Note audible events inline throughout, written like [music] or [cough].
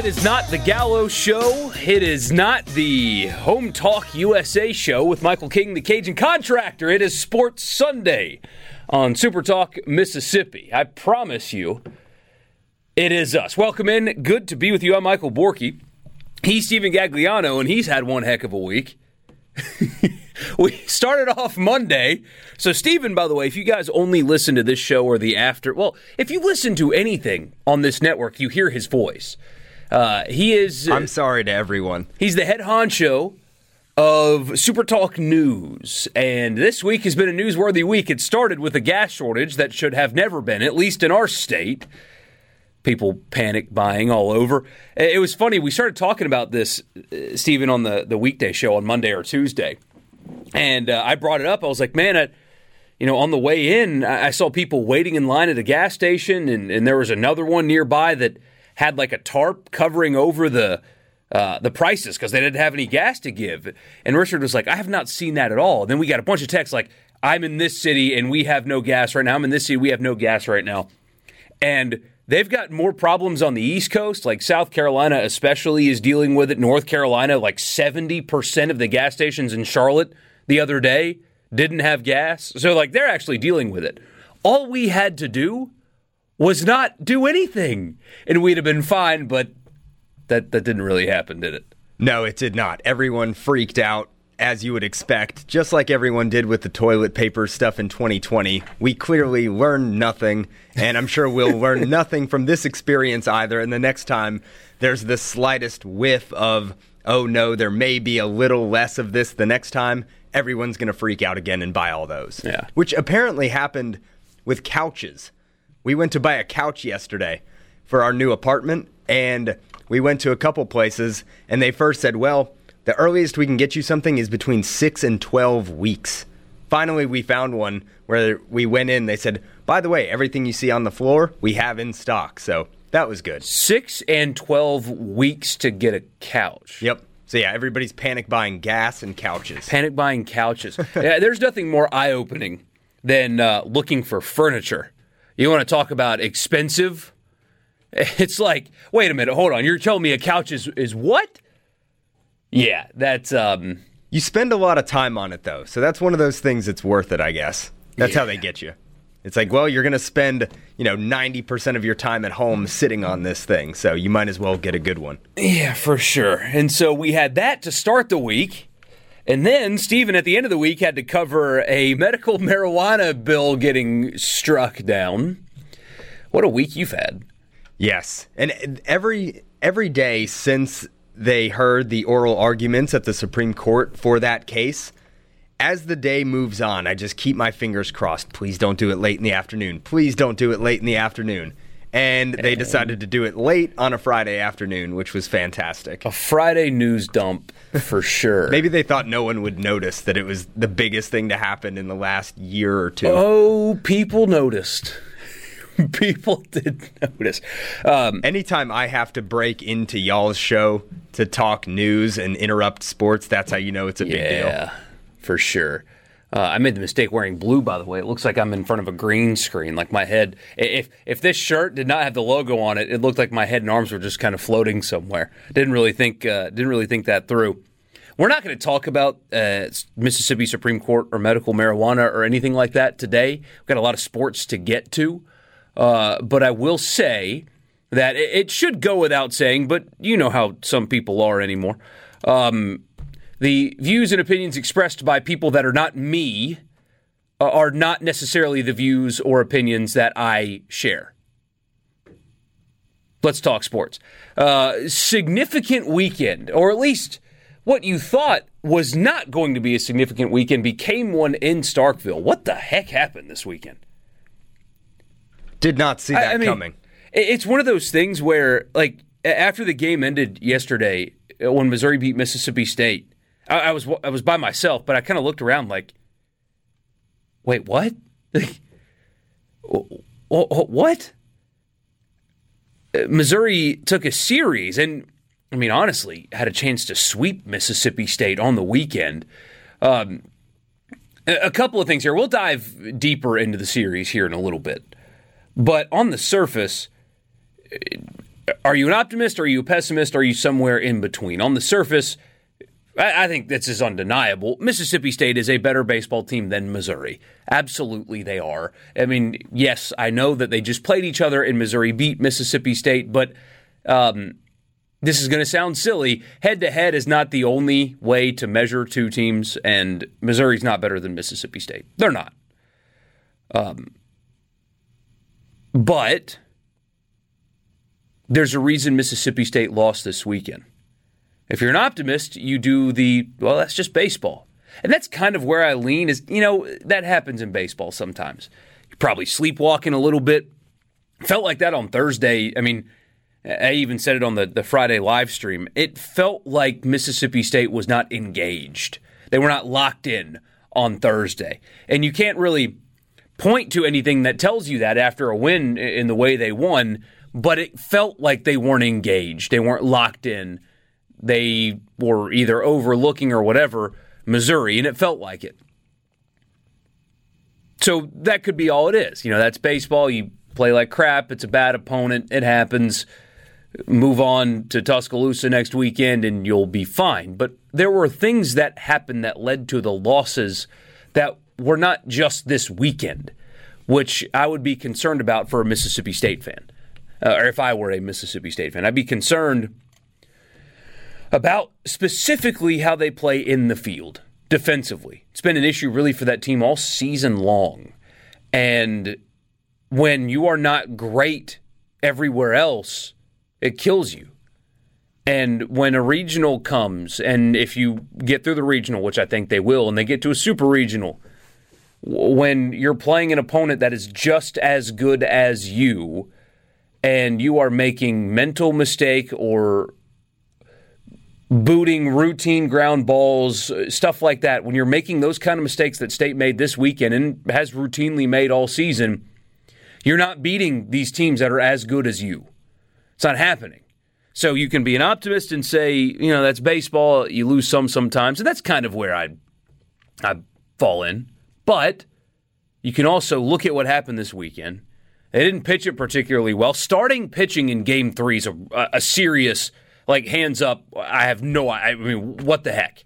it is not the Gallo Show. It is not the Home Talk USA show with Michael King, the Cajun contractor. It is Sports Sunday on Super Talk Mississippi. I promise you, it is us. Welcome in. Good to be with you. I'm Michael Borky. He's Stephen Gagliano, and he's had one heck of a week. [laughs] we started off Monday. So, Stephen, by the way, if you guys only listen to this show or the after, well, if you listen to anything on this network, you hear his voice. Uh, he is. I'm sorry to everyone. He's the head honcho of Super Talk News. And this week has been a newsworthy week. It started with a gas shortage that should have never been, at least in our state. People panic buying all over. It was funny. We started talking about this, uh, Stephen, on the, the weekday show on Monday or Tuesday. And uh, I brought it up. I was like, man, I, you know, on the way in, I saw people waiting in line at a gas station, and, and there was another one nearby that had like a tarp covering over the uh, the prices because they didn't have any gas to give. And Richard was like, I have not seen that at all. then we got a bunch of texts like, I'm in this city and we have no gas right now. I'm in this city, we have no gas right now. And they've got more problems on the East Coast, like South Carolina especially is dealing with it. North Carolina, like 70% of the gas stations in Charlotte the other day didn't have gas. So, like, they're actually dealing with it. All we had to do was not do anything, and we'd have been fine. But that that didn't really happen, did it? No, it did not. Everyone freaked out, as you would expect, just like everyone did with the toilet paper stuff in 2020. We clearly learned nothing, and I'm sure we'll learn [laughs] nothing from this experience either. And the next time there's the slightest whiff of, oh no, there may be a little less of this the next time, everyone's going to freak out again and buy all those. Yeah. Which apparently happened with couches. We went to buy a couch yesterday for our new apartment, and we went to a couple places, and they first said, well, the earliest we can get you something is between six and 12 weeks. Finally, we found one where we went in. They said, by the way, everything you see on the floor, we have in stock. So that was good. Six and 12 weeks to get a couch. Yep. So yeah, everybody's panic buying gas and couches. Panic buying couches. [laughs] yeah, there's nothing more eye opening than uh, looking for furniture. You want to talk about expensive? It's like, wait a minute, hold on. You're telling me a couch is is what? Yeah, that's um You spend a lot of time on it though, so that's one of those things that's worth it, I guess. That's how they get you. It's like, well, you're going to spend, you know, 90% of your time at home sitting on this thing, so you might as well get a good one. Yeah, for sure. And so we had that to start the week. And then Stephen at the end of the week had to cover a medical [laughs] marijuana bill getting struck down. What a week you've had. Yes. And every every day since they heard the oral arguments at the Supreme Court for that case, as the day moves on, I just keep my fingers crossed. Please don't do it late in the afternoon. Please don't do it late in the afternoon. And they decided to do it late on a Friday afternoon, which was fantastic. A Friday news dump for sure. Maybe they thought no one would notice that it was the biggest thing to happen in the last year or two. Oh, people noticed. [laughs] people did notice. Um, Anytime I have to break into y'all's show to talk news and interrupt sports, that's how you know it's a big deal. yeah, for sure. Uh, I made the mistake wearing blue, by the way. It looks like I'm in front of a green screen. Like my head, if if this shirt did not have the logo on it, it looked like my head and arms were just kind of floating somewhere. Didn't really think uh, didn't really think that through. We're not going to talk about uh, Mississippi Supreme Court or medical marijuana or anything like that today. We've got a lot of sports to get to, uh, but I will say that it, it should go without saying. But you know how some people are anymore. Um, the views and opinions expressed by people that are not me uh, are not necessarily the views or opinions that I share. Let's talk sports. Uh, significant weekend, or at least what you thought was not going to be a significant weekend became one in Starkville. What the heck happened this weekend? Did not see that I- mean, coming. It's one of those things where, like, after the game ended yesterday, uh, when Missouri beat Mississippi State, I, I was I was by myself, but I kind of looked around like, wait, what? [laughs] Wh- wh- what? Uh, Missouri took a series, and I mean, honestly, had a chance to sweep Mississippi State on the weekend. Um, a couple of things here. We'll dive deeper into the series here in a little bit. But on the surface, are you an optimist? Are you a pessimist? Are you somewhere in between? On the surface, I, think this is undeniable. Mississippi State is a better baseball team than Missouri. Absolutely, they are. I mean, yes, I know that they just played each other and Missouri beat Mississippi State, but um, this is going to sound silly. Head to head is not the only way to measure two teams, and Missouri's not better than Mississippi State. They're not. Um, but there's a reason Mississippi State lost this weekend. If you're an optimist, you do the, well, that's just baseball. And that's kind of where I lean is, you know, that happens in baseball sometimes. You're probably sleepwalking a little bit. Felt like that on Thursday. I mean, I even said it on the, the Friday live stream. It felt like Mississippi State was not engaged. They were not locked in on Thursday. And you can't really point to anything that tells you that after a win in the way they won, but it felt like they weren't engaged. They weren't locked in. They were either overlooking or whatever Missouri, and it felt like it. So that could be all it is. You know, that's baseball. You play like crap. It's a bad opponent. It happens. Move on to Tuscaloosa next weekend and you'll be fine. But there were things that happened that led to the losses that were not just this weekend, which I would be concerned about for a Mississippi State fan. Uh, or if I were a Mississippi State fan, I'd be concerned about specifically how they play in the field defensively. It's been an issue really for that team all season long. And when you are not great everywhere else, it kills you. And when a regional comes, and if you get through the regional, which I think they will, and they get to a super regional, when you're playing an opponent that is just as good as you, and you are making mental mistake or booting routine ground balls, uh, stuff like that, when you're making those kind of mistakes that State made this weekend and has routinely made all season, you're not beating these teams that are as good as you. It's not happening. So you can be an optimist and say, you know, that's baseball. You lose some sometimes, and that's kind of where I I fall in. But you can also look at what happened this weekend. They didn't pitch it particularly well. Starting pitching in Game Three is a, a serious, like hands up. I have no. I mean, what the heck?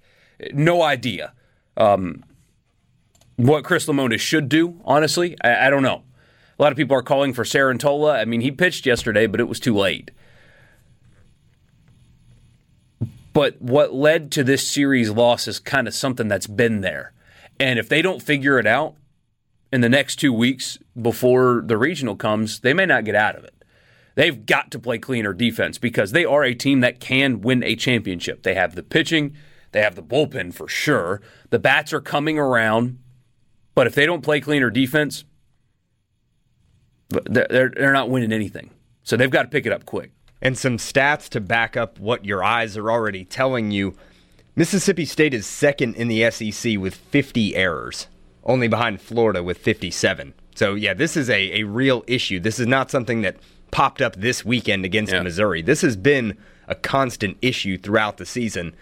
No idea. Um, what Chris Lemonis should do, honestly, I, I don't know. A lot of people are calling for Sarantola. I mean, he pitched yesterday, but it was too late. But what led to this series loss is kind of something that's been there. And if they don't figure it out in the next two weeks before the regional comes, they may not get out of it. They've got to play cleaner defense because they are a team that can win a championship. They have the pitching, they have the bullpen for sure. The bats are coming around. But if they don't play cleaner defense, they're, they're not winning anything. So they've got to pick it up quick. And some stats to back up what your eyes are already telling you. Mississippi State is second in the SEC with 50 errors, only behind Florida with 57. So, yeah, this is a, a real issue. This is not something that popped up this weekend against Yeah. Missouri. This has been a constant issue throughout the season,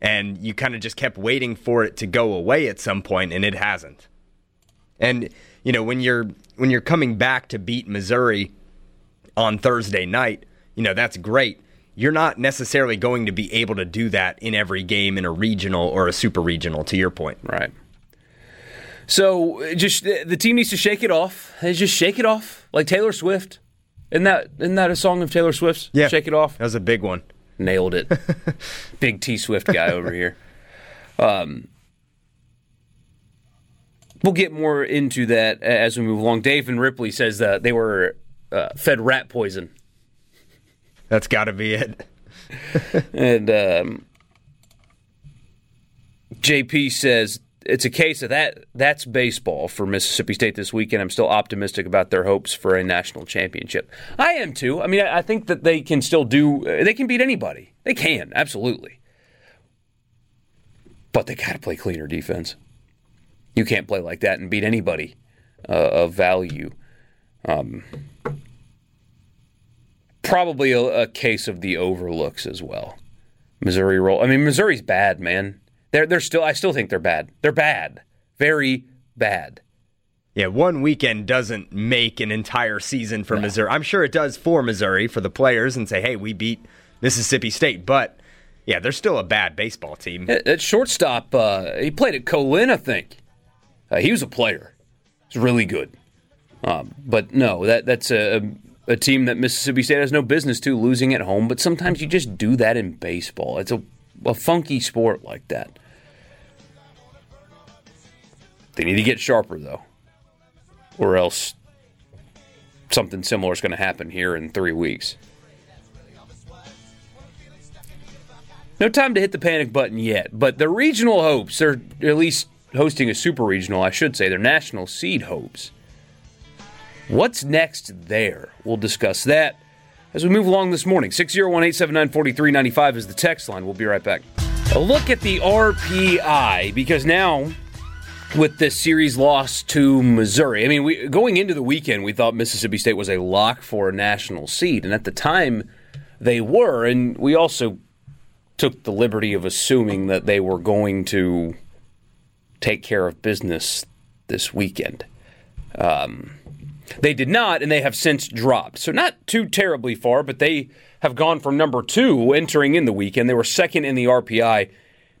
and you kind of just kept waiting for it to go away at some point, and it hasn't. And you know when you're when you're coming back to beat Missouri on Thursday night, you know that's great. You're not necessarily going to be able to do that in every game in a regional or a super regional. To your point, Right. So just the team needs to shake it off. They just shake it off like Taylor Swift. Isn't that isn't that a song of Taylor Swift's? Yeah, Shake it off. That was a big one. Nailed it. [laughs] Big T Swift guy over here. Um, we'll get more into that as we move along. Dave and Ripley says that they were uh, fed rat poison, That's got to be it. [laughs] and um, JP says it's a case of that. That's baseball for Mississippi State this weekend. I'm still optimistic about their hopes for a national championship. I am too. I mean, I think that they can still do. They can beat anybody. They can absolutely, but they got to play cleaner defense. You can't play like that and beat anybody uh, of value. Um, probably a, a case of the overlooks as well. Missouri roll. I mean, Missouri's bad, man. They're they're still. I still think they're bad. They're bad. Very bad. Yeah, one weekend doesn't make an entire season for no. Missouri. I'm sure it does for Missouri for the players and say, hey, we beat Mississippi State, but yeah, they're still a bad baseball team. That shortstop, uh, he played at Colin, I think. Uh, he was a player. He's really good. Um, but no, that that's a, a team that Mississippi State has no business to losing at home. But sometimes you just do that in baseball. It's a, a funky sport like that. They need to get sharper though, or else something similar is going to happen here in three weeks. No time to hit the panic button yet, but the regional hopes are at least hosting a super regional, I should say, their national seed hopes. What's next there? We'll discuss that as we move along this morning. 601 879 4395 is the text line. We'll be right back. A look at the RPI because now with this series loss to Missouri. I mean, we, going into the weekend, we thought Mississippi State was a lock for a national seed, and at the time they were, and we also took the liberty of assuming that they were going to take care of business this weekend. Um, they did not, and they have since dropped. So, not too terribly far, but they have gone from number two entering in the weekend. They were second in the RPI.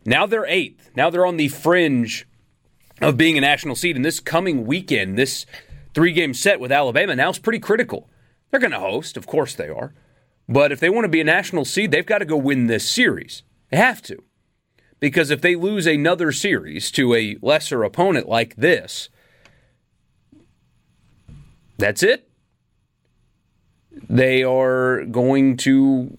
Now they're eighth. Now they're on the fringe of being a national seed. And this coming weekend, this three game set with Alabama now is pretty critical. They're going to host, of course they are. But if they want to be a national seed, they've got to go win this series. They have to. Because if they lose another series to a lesser opponent like this, that's it. They are going to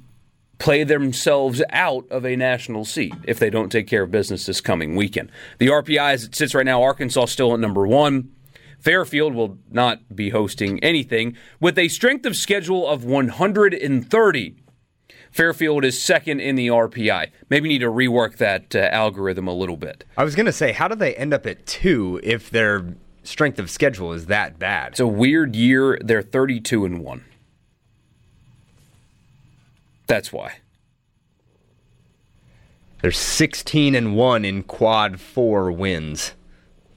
play themselves out of a national seed if they don't take care of business this coming weekend. The RPI, as it sits right now, Arkansas still at number one. Fairfield will not be hosting anything with a strength of schedule of 130. Fairfield is second in the RPI. Maybe need to rework that uh, algorithm a little bit. I was going to say, how do they end up at two if their strength of schedule is that bad? It's a weird year. They're 32 and 1. That's why. They're 16 and 1 in quad 4 wins.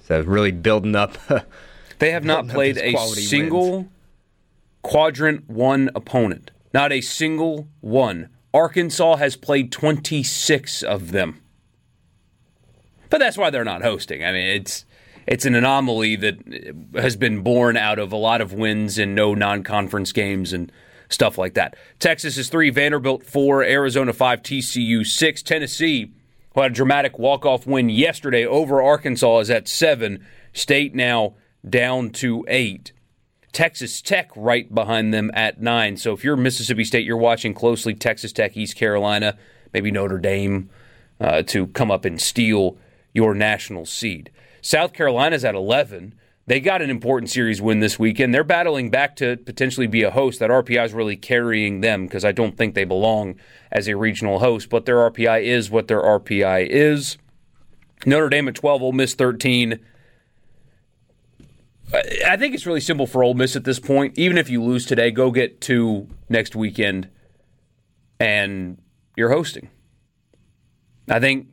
So really building up. [laughs] they have not played a single wins. quadrant 1 opponent. Not a single one. Arkansas has played 26 of them. But that's why they're not hosting. I mean, it's it's an anomaly that has been born out of a lot of wins and no non-conference games and stuff like that. Texas is 3, Vanderbilt 4, Arizona 5, TCU 6, Tennessee who had a dramatic walk-off win yesterday over Arkansas is at 7, State now down to 8. Texas Tech right behind them at nine. So if you're Mississippi State, you're watching closely Texas Tech, East Carolina, maybe Notre Dame uh, to come up and steal your national seed. South Carolina's at 11. They got an important series win this weekend. They're battling back to potentially be a host. That RPI is really carrying them because I don't think they belong as a regional host, but their RPI is what their RPI is. Notre Dame at 12, Ole Miss 13. I think it's really simple for Ole Miss at this point. Even if you lose today, go get two next weekend, and you're hosting. I think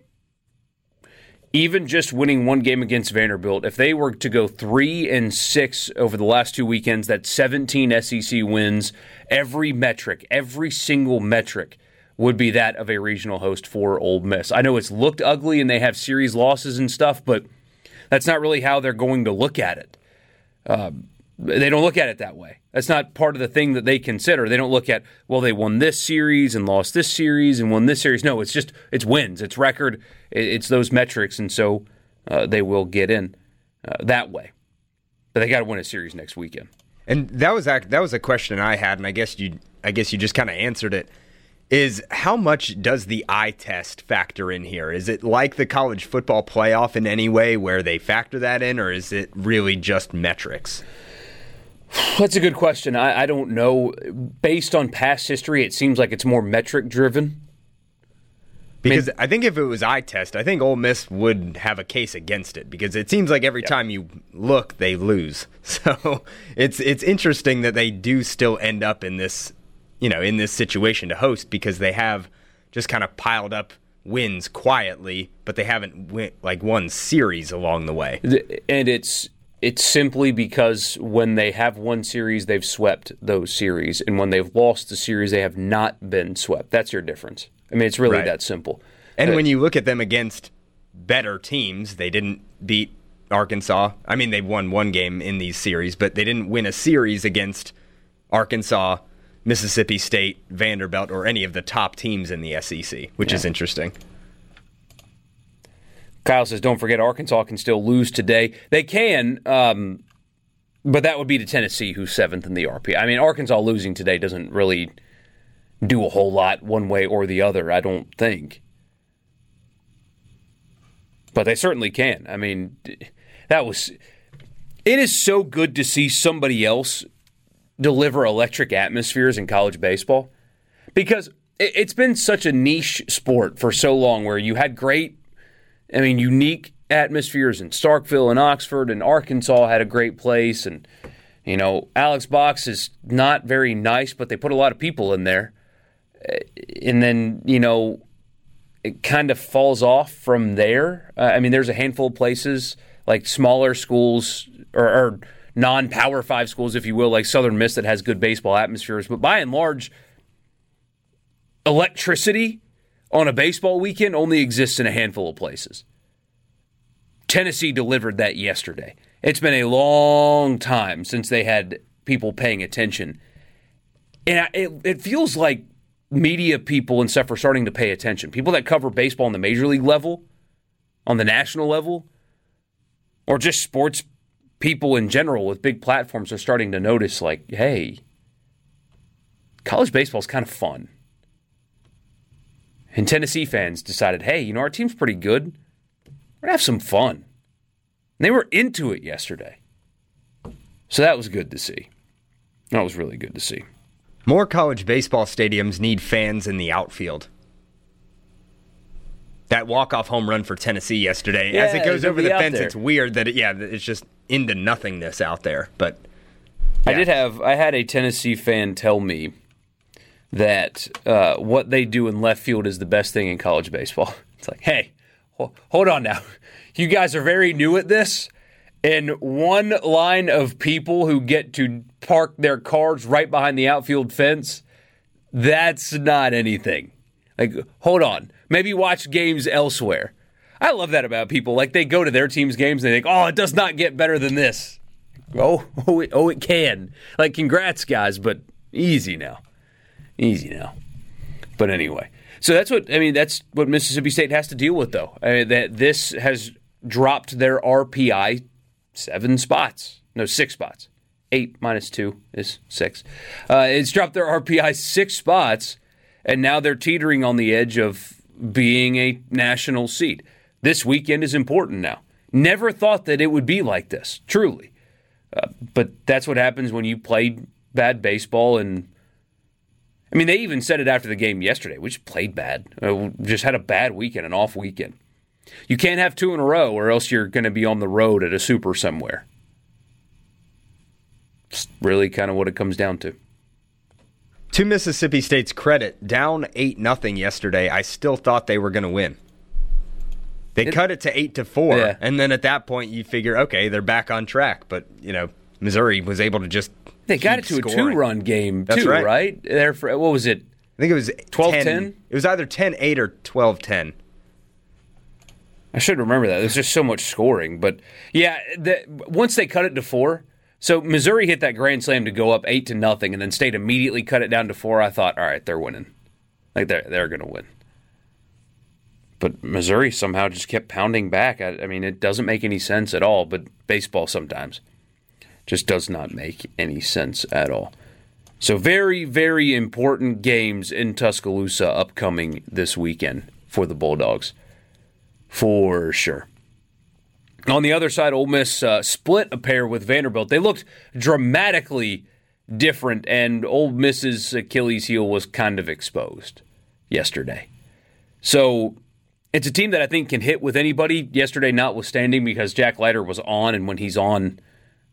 even just winning one game against Vanderbilt, if they were to go three and six over the last two weekends, that's 17 SEC wins. Every metric, every single metric would be that of a regional host for Ole Miss. I know it's looked ugly and they have series losses and stuff, but that's not really how they're going to look at it. Um, they don't look at it that way. That's not part of the thing that they consider. They don't look at well, they won this series and lost this series and won this series. No, it's just it's wins, it's record, it's those metrics, and so uh, they will get in uh, that way. But they got to win a series next weekend. And that was that was a question I had, and I guess you I guess you just kind of answered it. is how much does the eye test factor in here? Is it like the college football playoff in any way where they factor that in, or is it really just metrics? That's a good question. I, I don't know. Based on past history, it seems like it's more metric driven. Because I, think if it was eye test, I think Ole Miss would have a case against it because it seems like every yeah. time you look, they lose. [laughs] So it's it's interesting that they do still end up in this, you know, in this situation to host because they have just kind of piled up wins quietly, but they haven't win, like won series along the way. And it's it's simply because when they have won series, they've swept those series, and when they've lost the series, they have not been swept. That's your difference. I mean, it's really right. that simple. And uh, when you look at them against better teams, they didn't beat Arkansas. I mean, they won one game in these series, but they didn't win a series against Arkansas, Mississippi State, Vanderbilt, or any of the top teams in the SEC, which yeah. is interesting. Kyle says, "Don't forget, Arkansas can still lose today. They can, um, but that would be to Tennessee, who's seventh in the RP. I mean, Arkansas losing today doesn't really do a whole lot one way or the other. I don't think, but they certainly can. I mean, that was. It is so good to see somebody else deliver electric atmospheres in college baseball because it's been such a niche sport for so long where you had great I mean, unique atmospheres in Starkville and Oxford and Arkansas had a great place. And, you know, Alex Box is not very nice, but they put a lot of people in there. And then, you know, it kind of falls off from there. Uh, I mean, there's a handful of places like smaller schools or, or non Power Five schools, if you will, like Southern Miss that has good baseball atmospheres. But by and large, electricity on a baseball weekend only exists in a handful of places. Tennessee delivered that yesterday. It's been a long time since they had people paying attention. And it, it feels like media people and stuff are starting to pay attention. People that cover baseball on the major league level, on the national level, or just sports people in general with big platforms are starting to notice like, hey, college baseball is kind of fun. And Tennessee fans decided, hey, you know, our team's pretty good. We're going to have some fun. And they were into it yesterday. So that was good to see. That was really good to see. More college baseball stadiums need fans in the outfield. That walk-off home run for Tennessee yesterday, yeah, as it goes over the fence, there. it's weird that it, yeah, it's just into nothingness out there. But yeah. I did have I had a Tennessee fan tell me that uh, what they do in left field is the best thing in college baseball. [laughs] It's like, hey, hold on now. [laughs] You guys are very new at this. And one line of people who get to park their cars right behind the outfield fence, that's not anything. Like, hold on. Maybe watch games elsewhere. I love that about people. Like, they go to their team's games and they think, oh, it does not get better than this. Oh, [laughs] oh, it, oh, it can. Like, congrats, guys, but easy now. Easy now. But anyway, so that's what I mean. That's what Mississippi State has to deal with, though. I mean, that this has dropped their RPI seven spots, no six spots. Eight minus two is six. Uh, it's dropped their RPI six spots, and now they're teetering on the edge of being a national seed. This weekend is important now. Never thought that it would be like this, truly. Uh, but that's what happens when you play bad baseball and I mean, they even said it after the game yesterday. We just played bad. Uh, just had a bad weekend, an off weekend. You can't have two in a row, or else you're going to be on the road at a super somewhere. It's really kind of what it comes down to. To Mississippi State's credit, down eight nothing yesterday, I still thought they were going to win. They it, cut it to eight to four, yeah. and then at that point, you figure, okay, they're back on track. But you know, Missouri was able to just they got it to scoring. a two-run game That's too, right. right? There for what was it? I think it was 12-10. It was either 10-8 or 12-10. I should remember that. There's just so much scoring, but yeah, the, once they cut it to four, so Missouri hit that grand slam to go up eight to nothing, and then State immediately cut it down to four. I thought, all right, they're winning, like they're they're going to win. But Missouri somehow just kept pounding back. I, I mean, it doesn't make any sense at all. But baseball sometimes. Just does not make any sense at all. So, very, very important games in Tuscaloosa upcoming this weekend for the Bulldogs. For sure. On the other side, Ole Miss uh, split a pair with Vanderbilt. They looked dramatically different, and Ole Miss's Achilles heel was kind of exposed yesterday. So it's a team that I think can hit with anybody. Yesterday, notwithstanding, because Jack Leiter was on, and when he's on,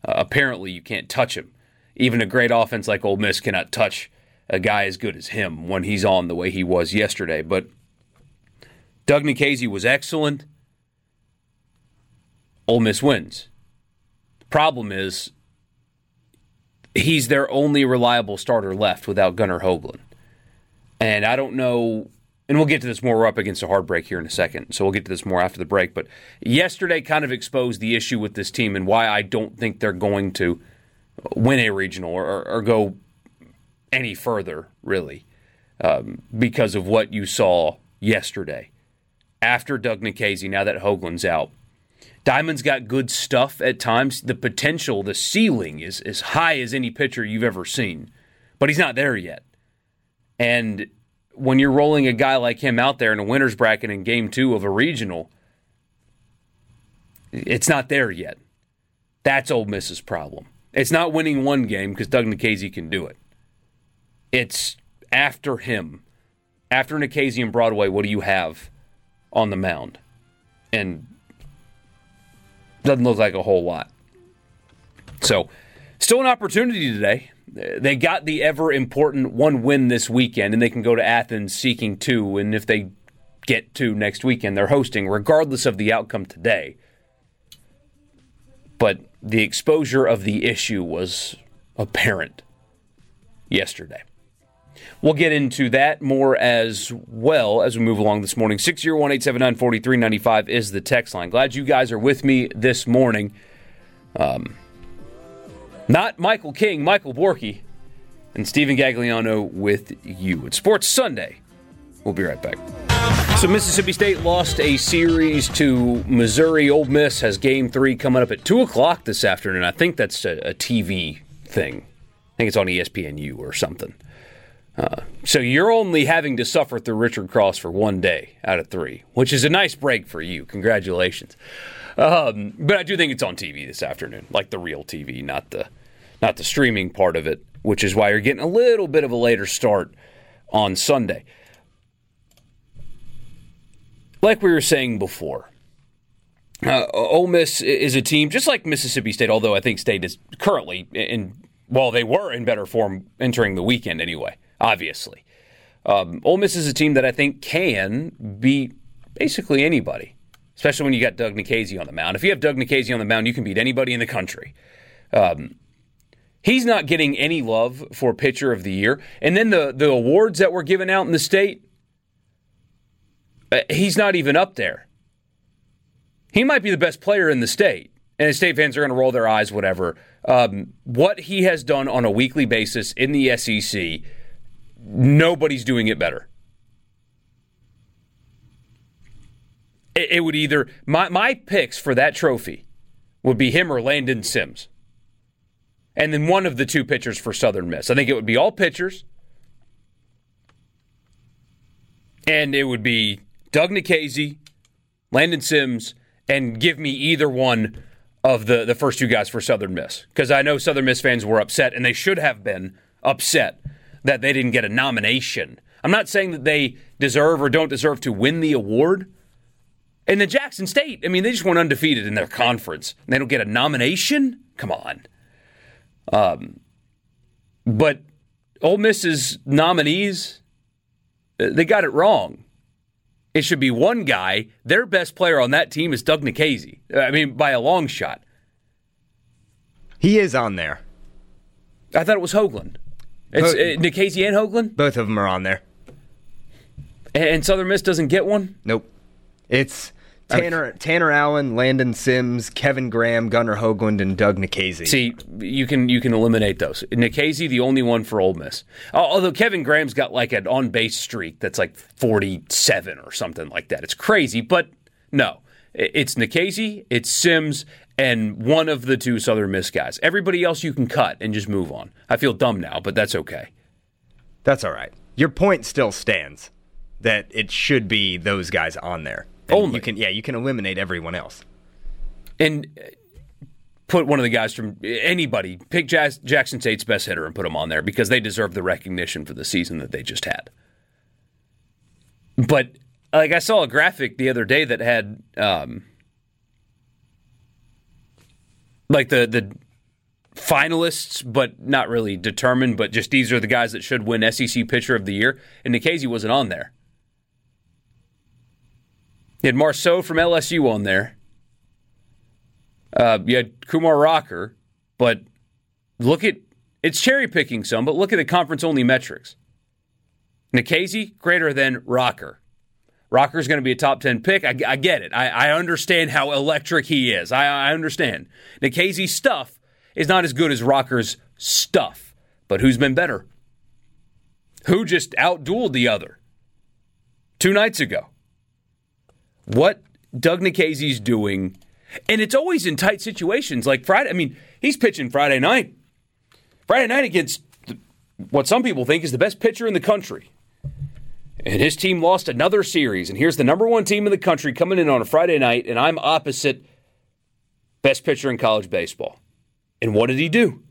uh, apparently you can't touch him. Even a great offense like Ole Miss cannot touch a guy as good as him when he's on the way he was yesterday. But Doug Nikhazy was excellent. Ole Miss wins. The problem is he's their only reliable starter left without Gunnar Hoglund. And I don't know, and we'll get to this more. Up against a hard break here in a second, so we'll get to this more after the break. But yesterday kind of exposed the issue with this team and why I don't think they're going to win a regional or, or go any further, really, um, because of what you saw yesterday. After Doug Nikhazy, now that Hoglund's out, Diamond's got good stuff at times. The potential, the ceiling is as high as any pitcher you've ever seen, but he's not there yet. And when you're rolling a guy like him out there in a winner's bracket in game two of a regional, it's not there yet. That's Ole Miss's problem. It's not winning one game because Doug Nikhazy can do it. It's after him. After Nikhazy and Broadway, what do you have on the mound? And doesn't look like a whole lot. So, still an opportunity today. They got the ever important one win this weekend, and they can go to Athens seeking two. And if they get two next weekend, they're hosting, regardless of the outcome today. But the exposure of the issue was apparent yesterday. We'll get into that more as well as we move along this morning. 601 879 4395 is the text line. Glad you guys are with me this morning. Um, not Michael King, Michael Borky, and Stephen Gagliano with you. It's Sports Sunday. We'll be right back. So Mississippi State lost a series to Missouri. Ole Miss has Game Three coming up at two o'clock this afternoon. I think that's a, a TV thing. I think it's on ESPNU or something. Uh, so you're only having to suffer through Richard Cross for one day out of three, which is a nice break for you. Congratulations. Um, but I do think it's on TV this afternoon, like the real TV, not the not the streaming part of it, which is why you're getting a little bit of a later start on Sunday. Like we were saying before, uh, Ole Miss is a team just like Mississippi State, although I think State is currently in well, they were in better form entering the weekend anyway obviously. Um, Ole Miss is a team that I think can beat basically anybody, especially when you got Doug Nikhazy on the mound. If you have Doug Nikhazy on the mound, you can beat anybody in the country. Um, he's not getting any love for pitcher of the year. And then the, the awards that were given out in the state, uh, he's not even up there. He might be the best player in the state. And the state fans are going to roll their eyes, whatever. Um, what he has done on a weekly basis in the SEC nobody's doing it better. It, it would either my my picks for that trophy would be him or Landon Sims. And then one of the two pitchers for Southern Miss. I think it would be all pitchers. And it would be Doug Nikhazy, Landon Sims, and give me either one of the, the first two guys for Southern Miss. Because I know Southern Miss fans were upset, and they should have been upset that they didn't get a nomination. I'm not saying that they deserve or don't deserve to win the award. And the Jackson State, I mean, they just went undefeated in their conference. They don't get a nomination? Come on. Um, but Ole Miss's nominees, they got it wrong. It should be one guy. Their best player on that team is Doug Nikhazy. I mean, by a long shot. He is on there. I thought it was Hoglund. It's uh, Nikhazy and Hoglund? Both of them are on there. And Southern Miss doesn't get one. Nope. It's Tanner Tanner Allen, Landon Sims, Kevin Graham, Gunnar Hoglund, and Doug Nikhazy. See, you can you can eliminate those. Nikhazy, the only one for Ole Miss. Although Kevin Graham's got like an on base streak that's like forty seven or something like that. It's crazy, but no, it's Nikhazy, it's Sims, and one of the two Southern Miss guys. Everybody else you can cut and just move on. I feel dumb now, but that's okay. That's all right. Your point still stands that it should be those guys on there. Only. you can yeah, you can eliminate everyone else. And uh, put one of the guys from anybody, pick Jackson State's best hitter and put him on there because they deserve the recognition for the season that they just had. But like I saw a graphic the other day that had um, like the the finalists, but not really determined. But just these are the guys that should win SEC Pitcher of the Year, and Nikhazy wasn't on there. You had Marceaux from LSU on there. Uh, you had Kumar Rocker, but look at it's cherry picking some, but look at the conference only metrics. Nikhazy greater than Rocker. Rocker's going to be a top 10 pick. I, I get it. I, I, understand how electric he is. I, I understand. Nikhazy's stuff is not as good as Rocker's stuff. But who's been better? Who just outdueled the other two nights ago? What Doug Nikhazy's doing, and it's always in tight situations like Friday. I mean, he's pitching Friday night. Friday night against what some people think is the best pitcher in the country. And his team lost another series. And here's the number one team in the country coming in on a Friday night, and I'm opposite best pitcher in college baseball. And what did he do?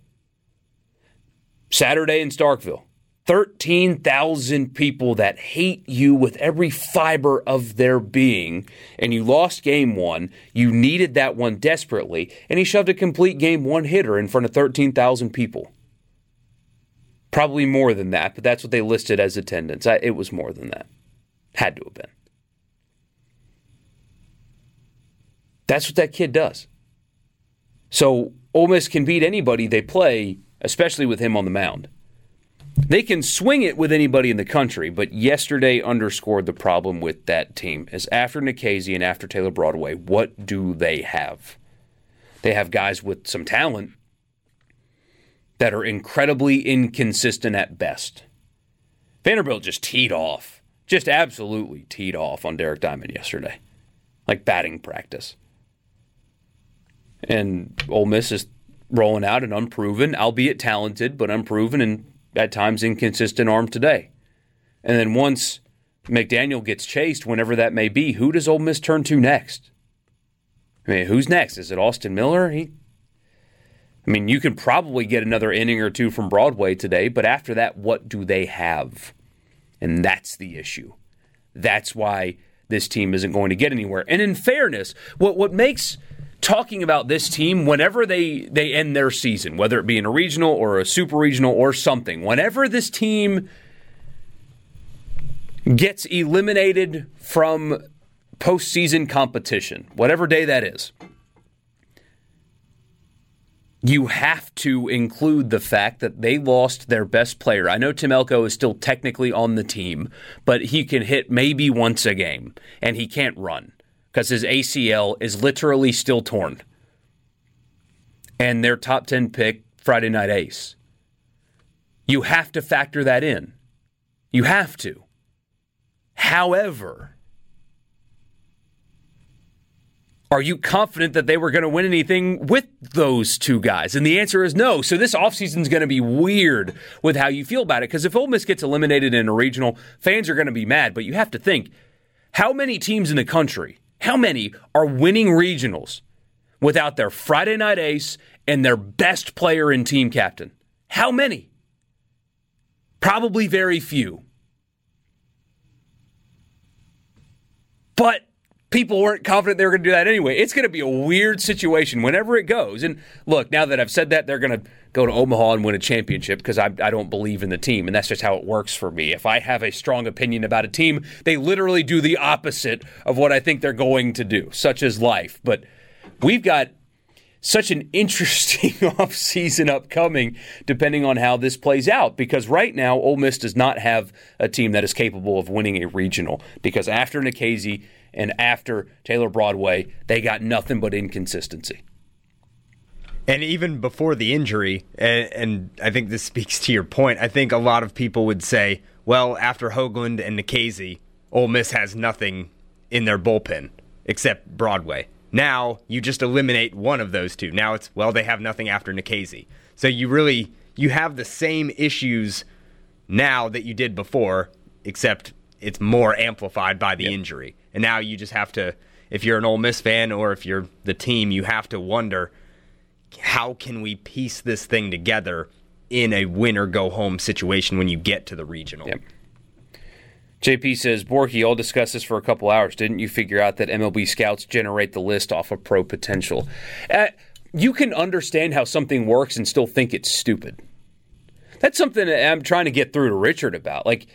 Saturday in Starkville. 13,000 people that hate you with every fiber of their being, and you lost game one. You needed that one desperately, and he shoved a complete game one hitter in front of 13,000 people. Probably more than that, but that's what they listed as attendance. I, it was more than that. Had to have been. That's what that kid does. So Ole Miss can beat anybody they play, especially with him on the mound. They can swing it with anybody in the country, but yesterday underscored the problem with that team. Is after Nikhazy and after Taylor Broadway, what do they have? They have guys with some talent that are incredibly inconsistent at best. Vanderbilt just teed off, just absolutely teed off on Derek Diamond yesterday, like batting practice. And Ole Miss is rolling out an unproven, albeit talented, but unproven and at times inconsistent arm today. And then once McDaniel gets chased, whenever that may be, who does Ole Miss turn to next? I mean, who's next? Is it Austin Miller? He, I mean, you can probably get another inning or two from Broadway today, but after that, what do they have? And that's the issue. That's why this team isn't going to get anywhere. And in fairness, what what makes talking about this team whenever they they end their season, whether it be in a regional or a super regional or something, whenever this team gets eliminated from postseason competition, whatever day that is, you have to include the fact that they lost their best player. I know Tim Elko is still technically on the team, but he can hit maybe once a game, and he can't run because his ACL is literally still torn. And their top 10 pick, Friday Night Ace. You have to factor that in. You have to. However, are you confident that they were going to win anything with those two guys? And the answer is no. So this offseason is going to be weird with how you feel about it because if Ole Miss gets eliminated in a regional, fans are going to be mad. But you have to think how many teams in the country, how many are winning regionals without their Friday night ace and their best player and team captain? How many? Probably very few. But people weren't confident they were going to do that anyway. It's going to be a weird situation whenever it goes. And look, now that I've said that, they're going to go to Omaha and win a championship because I, I, don't believe in the team. And that's just how it works for me. If I have a strong opinion about a team, they literally do the opposite of what I think they're going to do, such as life. But we've got such an interesting [laughs] offseason upcoming depending on how this plays out because right now Ole Miss does not have a team that is capable of winning a regional because after Nikhazy and after Taylor Broadway, they got nothing but inconsistency. And even before the injury, and, and, I think this [laughs] speaks to your point, I think a lot of people would say, well, after Hoglund and Nikhazy, Ole Miss has nothing in their bullpen except Broadway. Now you just eliminate one of those two. Now it's well they have nothing after Nikhazy. So you really you have the same issues now that you did before, except it's more amplified by the yep. injury. And now you just have to if you're an Ole Miss fan or if you're the team, you have to wonder how can we piece this thing together in a win or go home situation when you get to the regional. Yep. JP says, Borky, I'll discuss this for a couple hours. Didn't you figure out that MLB scouts generate the list off of pro potential? Uh, you can understand how something works and still think it's stupid. That's something that I'm trying to get through to Richard about. Like,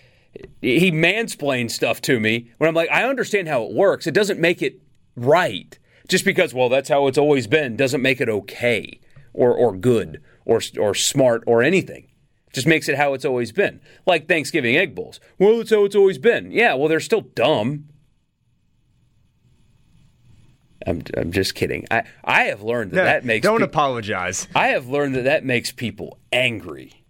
he mansplains stuff to me when I'm like, I understand how it works. It doesn't make it right. Just because, well, that's how it's always been, doesn't make it okay or, or good or, or smart or anything. Just makes it how it's always been. Like Thanksgiving egg bowls. Well, it's how it's always been. Yeah, well, they're still dumb. I'm, I'm just kidding. I, I have learned that no, that makes don't pe- apologize. I have learned that that makes people angry.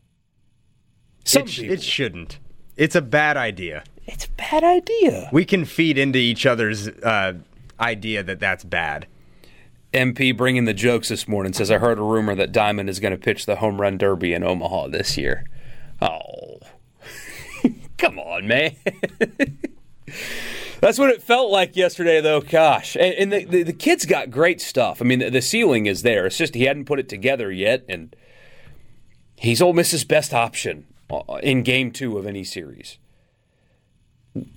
Some it, sh- it shouldn't. It's a bad idea. It's a bad idea. We can feed into each other's uh, idea that that's bad. MP bringing the jokes this morning says, I heard a rumor that Diamond is going to pitch the home run derby in Omaha this year. Oh, [laughs] come on, man. [laughs] That's what it felt like yesterday, though. Gosh. And, and the, the, the, kid's got great stuff. I mean, the, the ceiling is there. It's just he hadn't put it together yet. And he's Ole Miss's best option in game two of any series.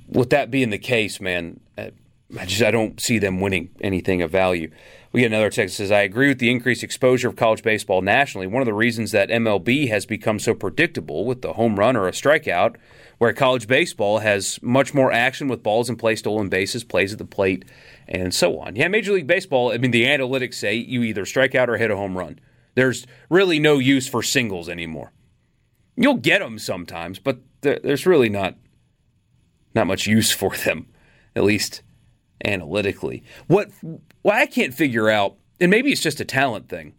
With that being the case, man, uh, I just I don't see them winning anything of value. We get another text that says, I agree with the increased exposure of college baseball nationally. One of the reasons that MLB has become so predictable with the home run or a strikeout, where college baseball has much more action with balls in play, stolen bases, plays at the plate, and so on. Yeah, Major League Baseball, I mean, the analytics say you either strike out or hit a home run. There's really no use for singles anymore. You'll get them sometimes, but there's really not not much use for [laughs] them, at least analytically. What what I can't figure out, and maybe it's just a talent thing.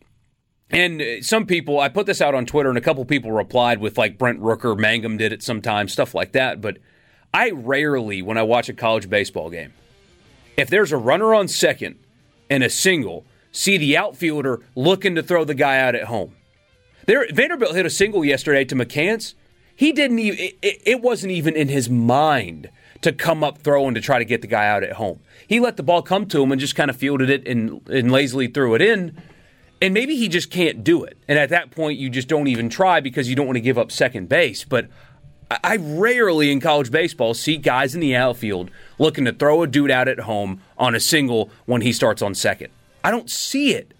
And some people, I put this out on Twitter, and a couple people replied with like Brent Rooker, Mangum did it sometimes, stuff like that. But I rarely, when I watch a college baseball game, if there's a runner on second and a single, see the outfielder looking to throw the guy out at home. There, Vanderbilt hit a single yesterday to McCants. He didn't even. It, it wasn't even in his mind to come up throwing to try to get the guy out at home. He let the ball come to him and just kind of fielded it and, and lazily threw it in. And maybe he just can't do it. And at that point, you just don't even try because you don't want to give up second base. But I rarely in college baseball see guys in the outfield looking to throw a dude out at home on a single when he starts on second. I don't see it.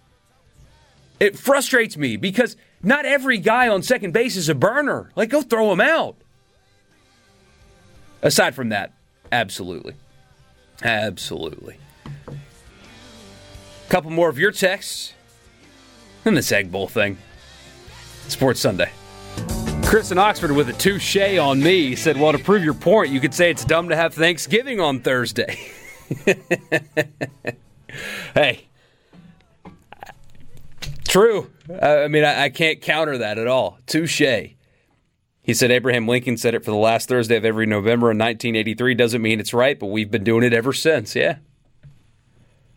It frustrates me because not every guy on second base is a burner. Like, go throw him out. Aside from that, absolutely. Absolutely. A couple more of your texts and this Egg Bowl thing. Sports Sunday. Chris in Oxford with a touche on me said, Well, to prove your point, you could say it's dumb to have Thanksgiving on Thursday. [laughs] hey, true. Uh, I mean, I, I can't counter that at all. Touche. He said Abraham Lincoln said it for the last Thursday of every November in 1983. Doesn't mean it's right, but we've been doing it ever since. Yeah.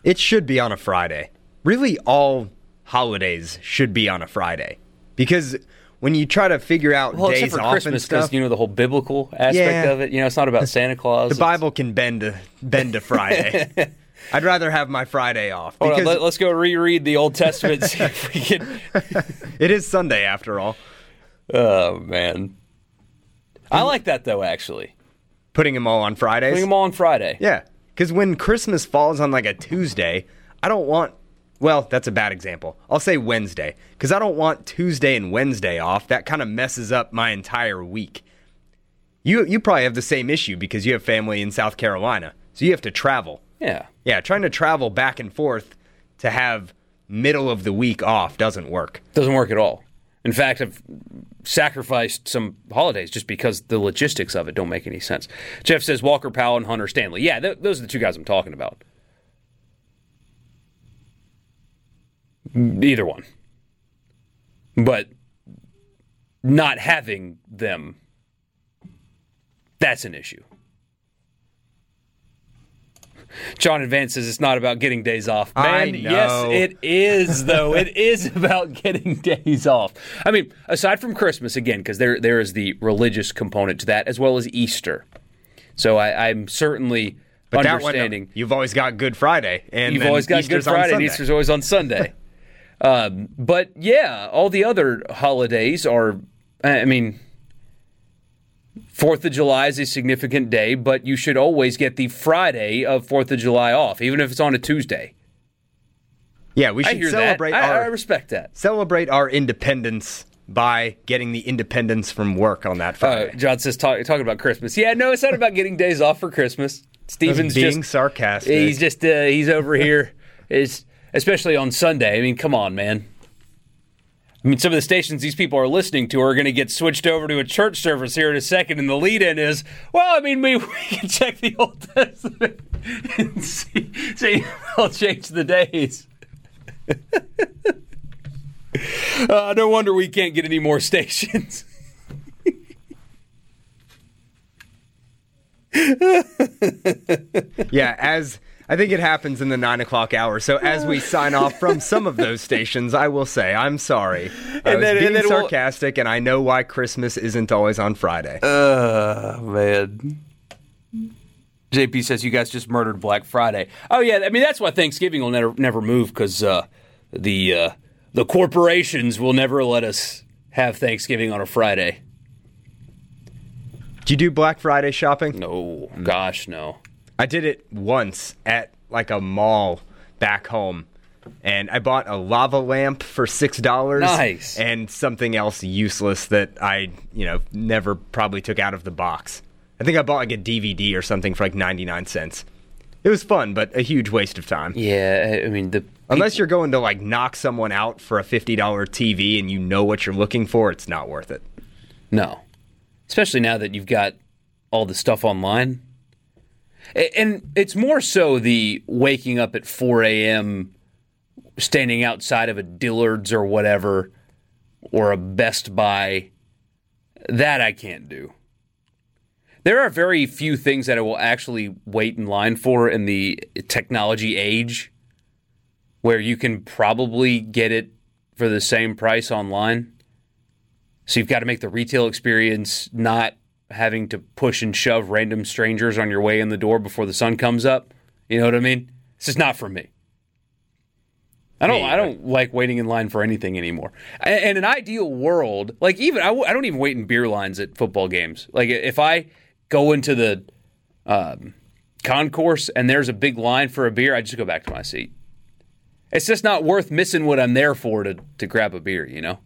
It should be on a Friday. Really, all holidays should be on a Friday because when you try to figure out well, days for off Christmas, and stuff, you know the whole biblical aspect yeah. of it. You know, it's not about Santa [laughs] Claus. the Bible can bend to bend to [laughs] Friday. I'd rather have my Friday off. Because on, let, us go reread the Old Testament. see if we can. [laughs] it is Sunday after all. Oh man, I like that though. Actually, putting them all on Fridays. Putting them all on Friday. Yeah, because when Christmas falls on like a Tuesday, I don't want. Well, that's a bad example. I'll say Wednesday because I don't want Tuesday and Wednesday off. That kind of messes up my entire week. You you probably have the same issue because you have family in South Carolina, so you have to travel. Yeah. Yeah, trying to travel back and forth to have middle of the week off doesn't work. Doesn't work at all. In fact, I've sacrificed some holidays just because the logistics of it don't make any sense. Jeff says Walker Powell and Hunter Stanley. Yeah, th- those are the two guys I'm talking about. Mm, either one. But not having them, that's an issue. John Advance says it's not about getting days off. I Man, know. yes, it is though. it [laughs] is about getting days off. I mean, aside from Christmas again, because there there is the religious component to that as well as Easter. So I, I'm certainly But that one, understanding. you've always got Good Friday, and You've always got Easter's Good Friday, and. Easter's always on Sunday. [laughs] um, but yeah, all the other holidays are. I mean, Fourth of July is a significant day, but you should always get the Friday of Fourth of July off, even if it's on a Tuesday. Yeah, we should celebrate that. I, our I respect that. celebrate our independence by getting the independence from work on that Uh, Friday. John says talk, talking about Christmas. Yeah, no, it's not about getting days off for Christmas. Steven's being just sarcastic. He's just uh, he's over here. Is especially on Sunday. I mean, come on, man. I mean, some of the stations these people are listening to are going to get switched over to a church service here in a second, and the lead-in is, well, I mean, we, [laughs] we can check the Old Testament and see, see they'll change the days. [laughs] uh, no wonder we can't get any more stations. [laughs] yeah, as I think it happens in the nine o'clock hour. So as we sign off from some of those stations, I will say I'm sorry. I And was then- and being we'll- sarcastic, and I know why Christmas isn't always on Friday. Oh man. JP says you guys just murdered Black Friday. Oh yeah, I mean that's why Thanksgiving will never never move because uh, the uh, the corporations will never let us have Thanksgiving on a Friday. Do you do Black Friday shopping? No, gosh, no. I did it once at like a mall back home. And I bought a lava lamp for six dollars. Nice. And something else useless that I, you know, never probably took out of the box. I think I bought like a DVD or something for like ninety nine cents. It was fun, but a huge waste of time. Yeah, I mean the Unless you're going to like knock someone out for a fifty dollar TV and you know what you're looking for, it's not worth it. No. Especially now that you've got all the stuff online. And it's more so the waking up at 4 a.m., standing outside of a Dillard's or whatever, or a Best Buy. That I can't do. There are very few things that I will actually wait in line for in the technology age where you can probably get it for the same price online. So you've got to make the retail experience not having to push and shove random strangers on your way in the door before the sun comes up. You know what I mean? It's just not for me. I don't. I don't like waiting in line for anything anymore. A- In an ideal world, like even I, w- I don't even wait in beer lines at football games. Like if I go into the um, concourse and there's a big line for a beer, I just go back to my seat. It's just not worth missing what I'm there for to to grab a beer. You know.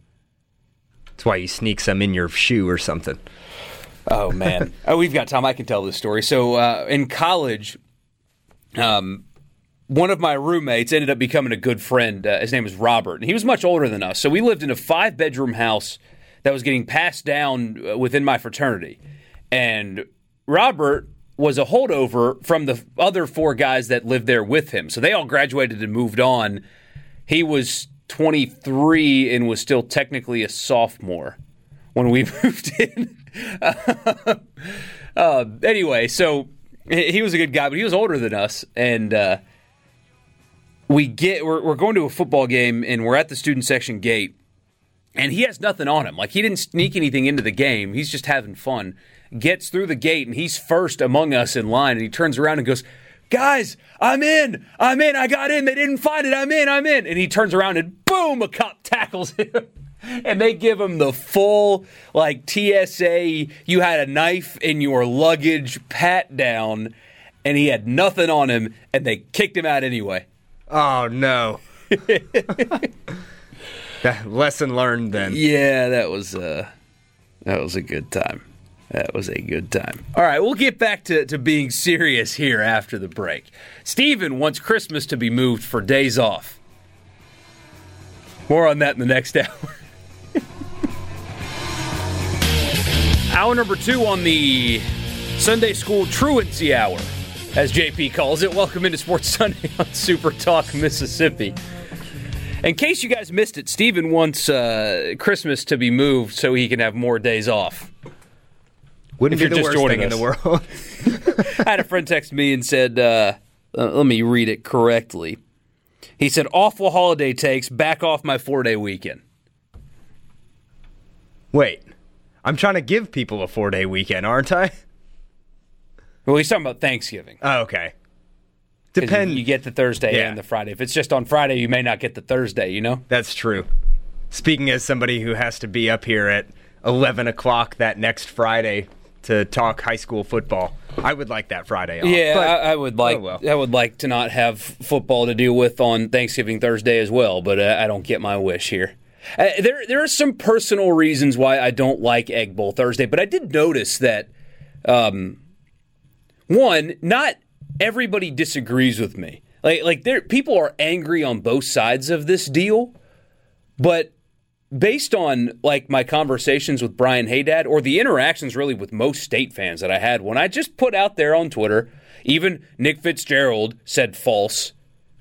That's why you sneak some in your shoe or something. Oh man. [laughs] oh, we've got time. I can tell this story. So uh, in college, um, one of my roommates ended up becoming a good friend. Uh, his name was Robert, and he was much older than us. So we lived in a five bedroom house that was getting passed down uh, within my fraternity, and Robert was a holdover from the other four guys that lived there with him. So they all graduated and moved on. He was 23 and was still technically a sophomore when we [laughs] moved in. Uh, [laughs] anyway, so he was a good guy, but he was older than us, and uh, we get we're, we're going to a football game, and we're at the student section gate, and he has nothing on him. Like he didn't sneak anything into the game. He's just having fun. Gets through the gate, and he's first among us in line, and he turns around and goes. Guys, I'm in. I'm in. I got in. They didn't find it. I'm in. I'm in. And he turns around and boom, a cop tackles him. [laughs] and they give him the full like TSA you had a knife in your luggage pat down and he had nothing on him and they kicked him out anyway. Oh no. [laughs] Lesson learned then. Yeah, that was uh that was a good time. That was a good time. All right, we'll get back to, to being serious here after the break. Steven wants Christmas to be moved for days off. More on that in the next [laughs] hour. Hour number two on the Sunday School Truancy Hour, as JP calls it. Welcome into Sports [laughs] Sunday on Super Talk, Mississippi. In case you guys missed it, Steven wants uh, Christmas to be moved so he can have more days off. Wouldn't If be you're the just worst thing in the world. [laughs] I had a friend text me and said, uh, Uh, let me read it correctly. He said, "Awful holiday takes. Back off my four day weekend." Wait, I'm trying to give people a four day weekend, aren't I? Well, he's talking about Thanksgiving. Oh, okay. Depend. You, you get the Thursday Yeah. and the Friday. If it's just on Friday, you may not get the Thursday. You know. That's true. Speaking as somebody who has to be up here at 11 o'clock that next Friday to talk high school football, I would like that Friday off. Yeah, But- I, I would like oh well. I would like to not have football to deal with on Thanksgiving Thursday as well, but uh, I don't get my wish here. Uh, there there are some personal reasons why I don't like Egg Bowl Thursday, but I did notice that um, one, not everybody disagrees with me. Like like there people are angry on both sides of this deal, but based on like my conversations with Brian Haydad or the interactions really with most state fans that I had when I just put out there on Twitter, even Nick Fitzgerald said false,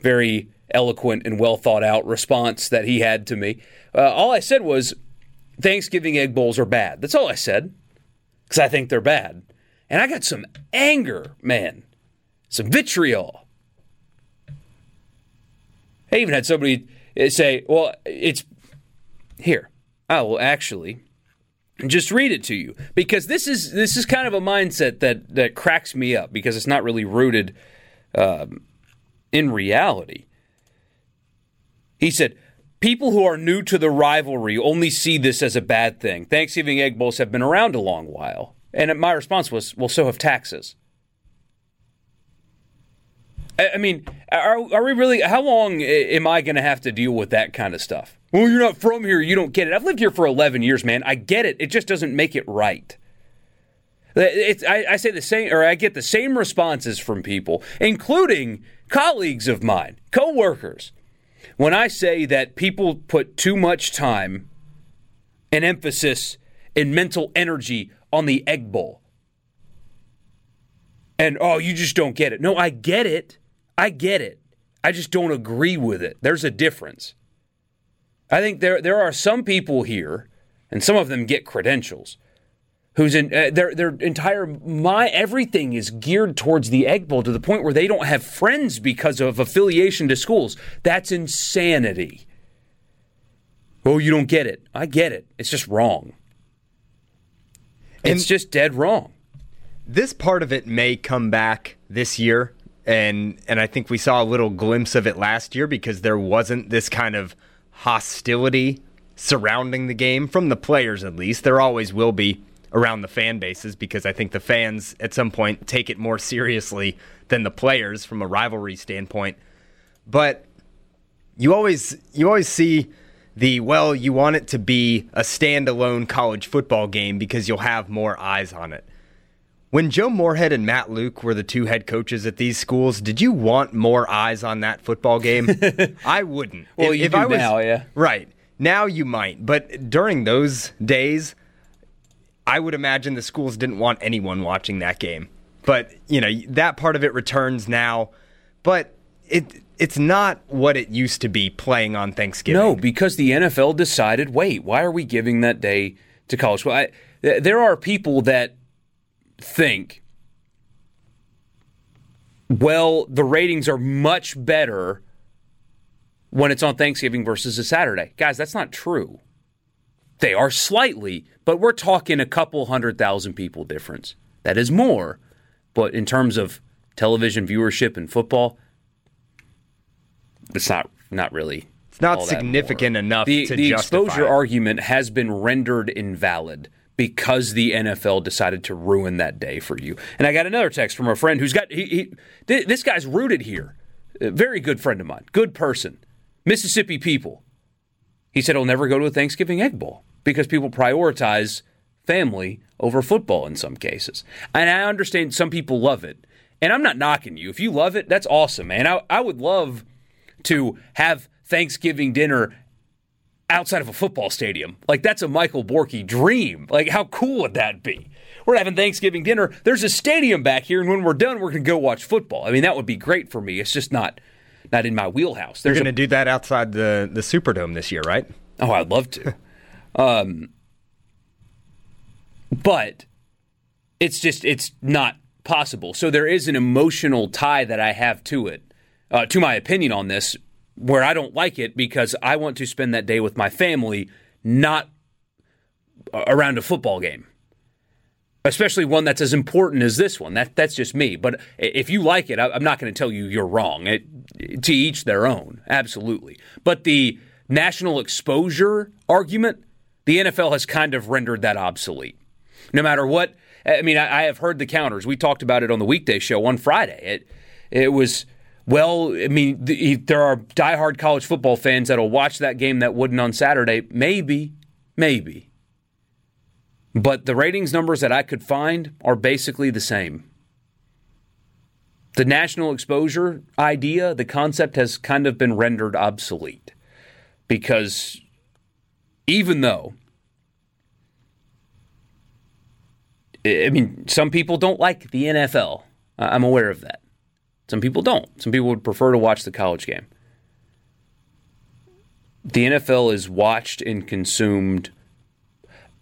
very eloquent and well thought out response that he had to me. Uh, all I said was Thanksgiving egg bowls are bad. That's all I said because I think they're bad. And I got some anger, man, some vitriol. I even had somebody uh, say, well, it's here. I will actually just read it to you because this is this is kind of a mindset that that cracks me up because it's not really rooted um, in reality. He said, "People who are new to the rivalry only see this as a bad thing. Thanksgiving egg bowls have been around a long while." And my response was, "Well, so have taxes." I mean, are, are we really? How long am I going to have to deal with that kind of stuff? Well, you're not from here. You don't get it. I've lived here for 11 years, man. I get it. It just doesn't make it right. It's, I, I say the same, or I get the same responses from people, including colleagues of mine, coworkers, when I say that people put too much time and emphasis and mental energy on the egg bowl. And oh, you just don't get it. No, I get it. I get it. I just don't agree with it. There's a difference. I think there there are some people here, and some of them get credentials, whose in, uh, their their entire my everything is geared towards the egg bowl to the point where they don't have friends because of affiliation to schools. That's insanity. Oh, you don't get it. I get it. It's just wrong. It's And- just dead wrong. this part of it may come back this year and and I think we saw a little glimpse of it last year because there wasn't this kind of hostility surrounding the game from the players at least there always will be around the fan bases because I think the fans at some point take it more seriously than the players from a rivalry standpoint but you always you always see the well you want it to be a standalone college football game because you'll have more eyes on it when Joe Moorhead and Matt Luke were the two head coaches at these schools, did you want more eyes on that football game? [laughs] I wouldn't. Well, you do I was, now, yeah. Right. Now you might. But during those days, I would imagine the schools didn't want anyone watching that game. But, you know, that part of it returns now. But it it's not what it used to be playing on Thanksgiving. No, because the NFL decided, wait, why are we giving that day to college? Well, I, th- there are people that think, well, the ratings are much better when it's on Thanksgiving versus a Saturday. Guys, that's not true. They are slightly, but we're talking a couple hundred thousand people difference. That is more, but in terms of television viewership and football, it's not not really. It's not significant enough The, the exposure it. argument has been rendered invalid because the NFL decided to ruin that day for you. And I got another text from a friend who's got he, he th- this guy's rooted here. A very good friend of mine, good person, Mississippi people. He said he'll never go to a Thanksgiving egg bowl because people prioritize family over football in some cases. And I understand some people love it. And I'm not knocking you. If you love it, that's awesome, man. I, I would love to have Thanksgiving dinner outside of a football stadium. Like that's a Michael Borky dream. Like how cool would that be? We're having Thanksgiving dinner. There's a stadium back here, and when we're done, we're gonna go watch football. I mean, that would be great for me. It's just not not in my wheelhouse. They're going to do that outside the, the Superdome this year, right? Oh, I'd love to. [laughs] um, but it's just it's not possible. So there is an emotional tie that I have to it, uh, to my opinion on this, where I don't like it because I want to spend that day with my family, not around a football game. Especially one that's as important as this one. That that's just me. But if you like it, I'm not going to tell you you're wrong. It, to each their own, absolutely. But the national exposure argument, the NFL has kind of rendered that obsolete. No matter what, I mean, I, I have heard the counters. We talked about it on the weekday show on Friday. It it was well, I mean, the, there are diehard college football fans that'll watch that game that wouldn't on Saturday. Maybe, maybe. But the ratings numbers that I could find are basically the same. The national exposure idea, the concept has kind of been rendered obsolete because even though I mean, some people don't like the NFL. I'm aware of that. Some people don't. Some people would prefer to watch the college game. The NFL is watched and consumed.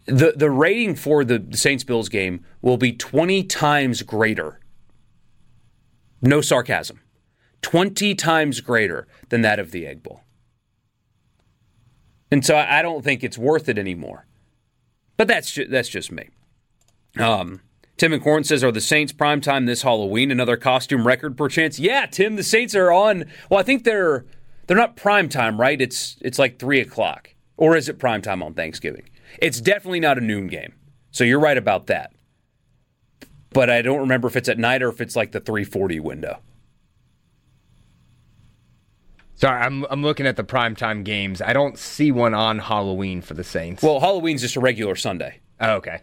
The, the rating for the Saints Bills game will be 20 times greater. No sarcasm. 20 times greater than that of the Egg Bowl. And so I don't think it's worth it anymore. But that's just, that's just me. Um, Tim McCorn says, "Are the Saints prime time this Halloween? Another costume record, perchance?" Yeah, Tim. The Saints are on. Well, I think they're they're not prime time, right? It's it's like three o'clock, or is it prime time on Thanksgiving? It's definitely not a noon game. So you're right about that. But I don't remember if it's at night or if it's like the 340 window. Sorry, I'm I'm looking at the primetime games. I don't see one on Halloween for the Saints. Well, Halloween's just a regular Sunday. Oh, okay.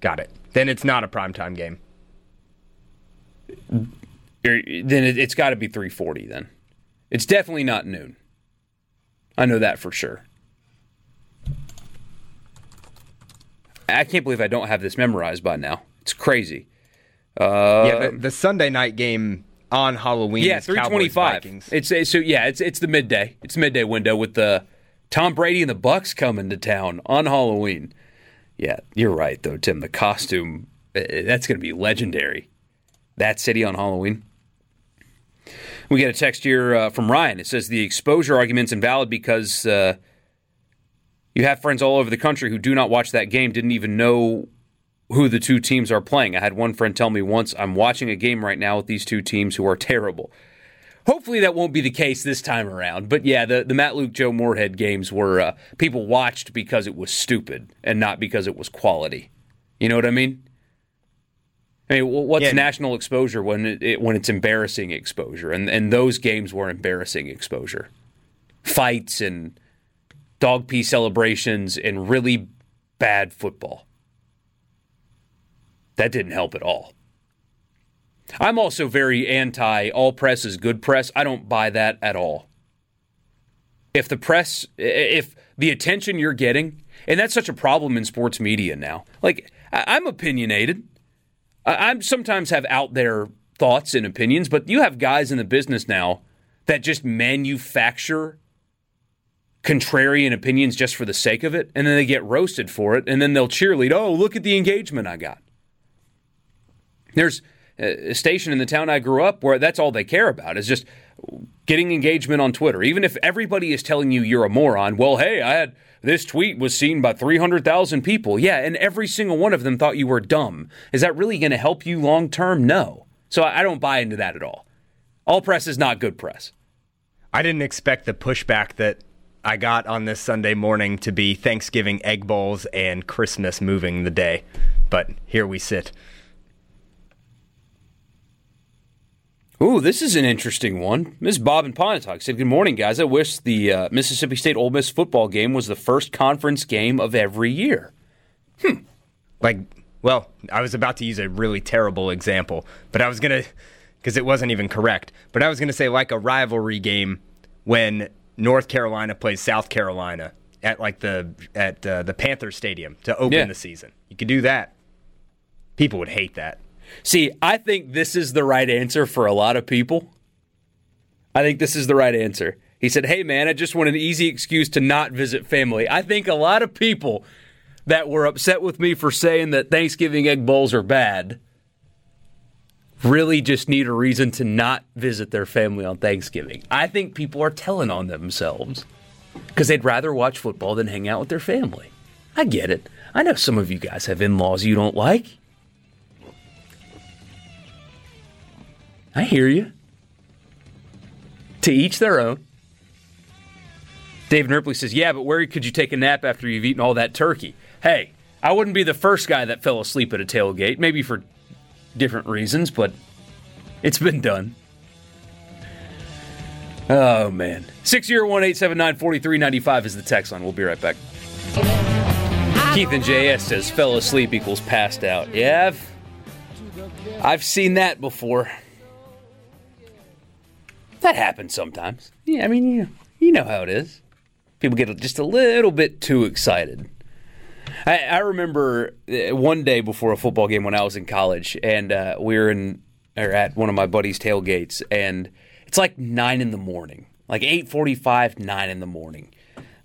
Got it. Then it's not a primetime game. Then it's got to be 340 then. It's definitely not noon. I know that for sure. I can't believe I don't have this memorized by now. It's crazy. Uh, yeah, the, the, Sunday night game on Halloween. Yeah, three twenty-five. It's, it's so yeah, it's it's the midday. It's midday window with the Tom Brady and the Bucs coming to town on Halloween. Yeah, you're right though, Tim. The costume eh, eh, that's going to be legendary. That city on Halloween. We get a text here uh, from Ryan. It says the exposure argument's invalid because uh, you have friends all over the country who do not watch that game, didn't even know who the two teams are playing. I had one friend tell me once, I'm watching a game right now with these two teams who are terrible. Hopefully that won't be the case this time around. But yeah, the, the Matt Luke Joe Moorhead games were uh, people watched because it was stupid and not because it was quality. You know what I mean? I mean, what's yeah. national exposure when it, it, when it's embarrassing exposure? And and those games were embarrassing exposure, fights and dog pee celebrations and really bad football. That didn't help at all. I'm also very anti all press is good press. I don't buy that at all. If the press, if the attention you're getting, and that's such a problem in sports media now. Like, I'm opinionated. I sometimes have out there thoughts and opinions, but you have guys in the business now that just manufacture contrarian opinions just for the sake of it, and then they get roasted for it, and then they'll cheerlead, oh, look at the engagement I got. There's a station in the town I grew up where that's all they care about is just getting engagement on Twitter. Even if everybody is telling you you're a moron, well, hey, I had this tweet was seen by 300,000 people. Yeah, and every single one of them thought you were dumb. Is that really going to help you long term? No. So I don't buy into that at all. All press is not good press. I didn't expect the pushback that I got on this Sunday morning to be Thanksgiving egg bowls and Christmas moving the day. But here we sit. Ooh, this is an interesting one. Ms. Bob and Pontotoc said, Good morning, guys. I wish the uh, Mississippi State Ole Miss football game was the first conference game of every year. Hmm. Like, well, I was about to use a really terrible example, but I was going to, because it wasn't even correct, but I was going to say like a rivalry game when North Carolina plays South Carolina at like the at uh, the Panther Stadium to open yeah. the season. You could do that. People would hate that. See, I think this is the right answer for a lot of people. I think this is the right answer. He said, Hey, man, I just want an easy excuse to not visit family. I think a lot of people that were upset with me for saying that Thanksgiving egg bowls are bad, really just need a reason to not visit their family on Thanksgiving. I think people are telling on themselves because they'd rather watch football than hang out with their family. I get it. I know some of you guys have in laws you don't like. I hear you. To each their own. David Ripley says, Yeah, but where could you take a nap after you've eaten all that turkey? Hey, I wouldn't be the first guy that fell asleep at a tailgate, maybe for different reasons, but it's been done. Oh, man. 601 879 4395 is the text line. We'll be right back. Keith and JS says fell asleep equals passed out. Yeah, I've, I've seen that before. That happens sometimes. Yeah, I mean, you, you know how it is. People get just a little bit too excited. I, I remember uh, one day before a football game when I was in college, and uh, we were in or at one of my buddies' tailgates, and it's like nine in the morning, like eight forty-five, nine in the morning.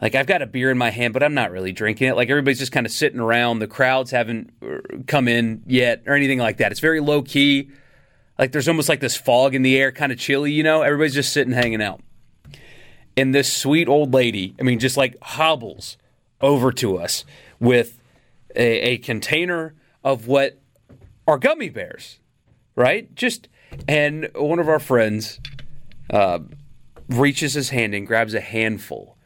Like I've got a beer in my hand, but I'm not really drinking it. Like everybody's just kind of sitting around. The crowds haven't uh, come in yet or anything like that. It's very low key. Like there's almost like this fog in the air, kind of chilly. You know, everybody's just sitting, hanging out. And this sweet old lady, I mean, just like hobbles over to us with a, a container of what are gummy bears, right? Just and one of our friends uh, reaches his hand and grabs a handful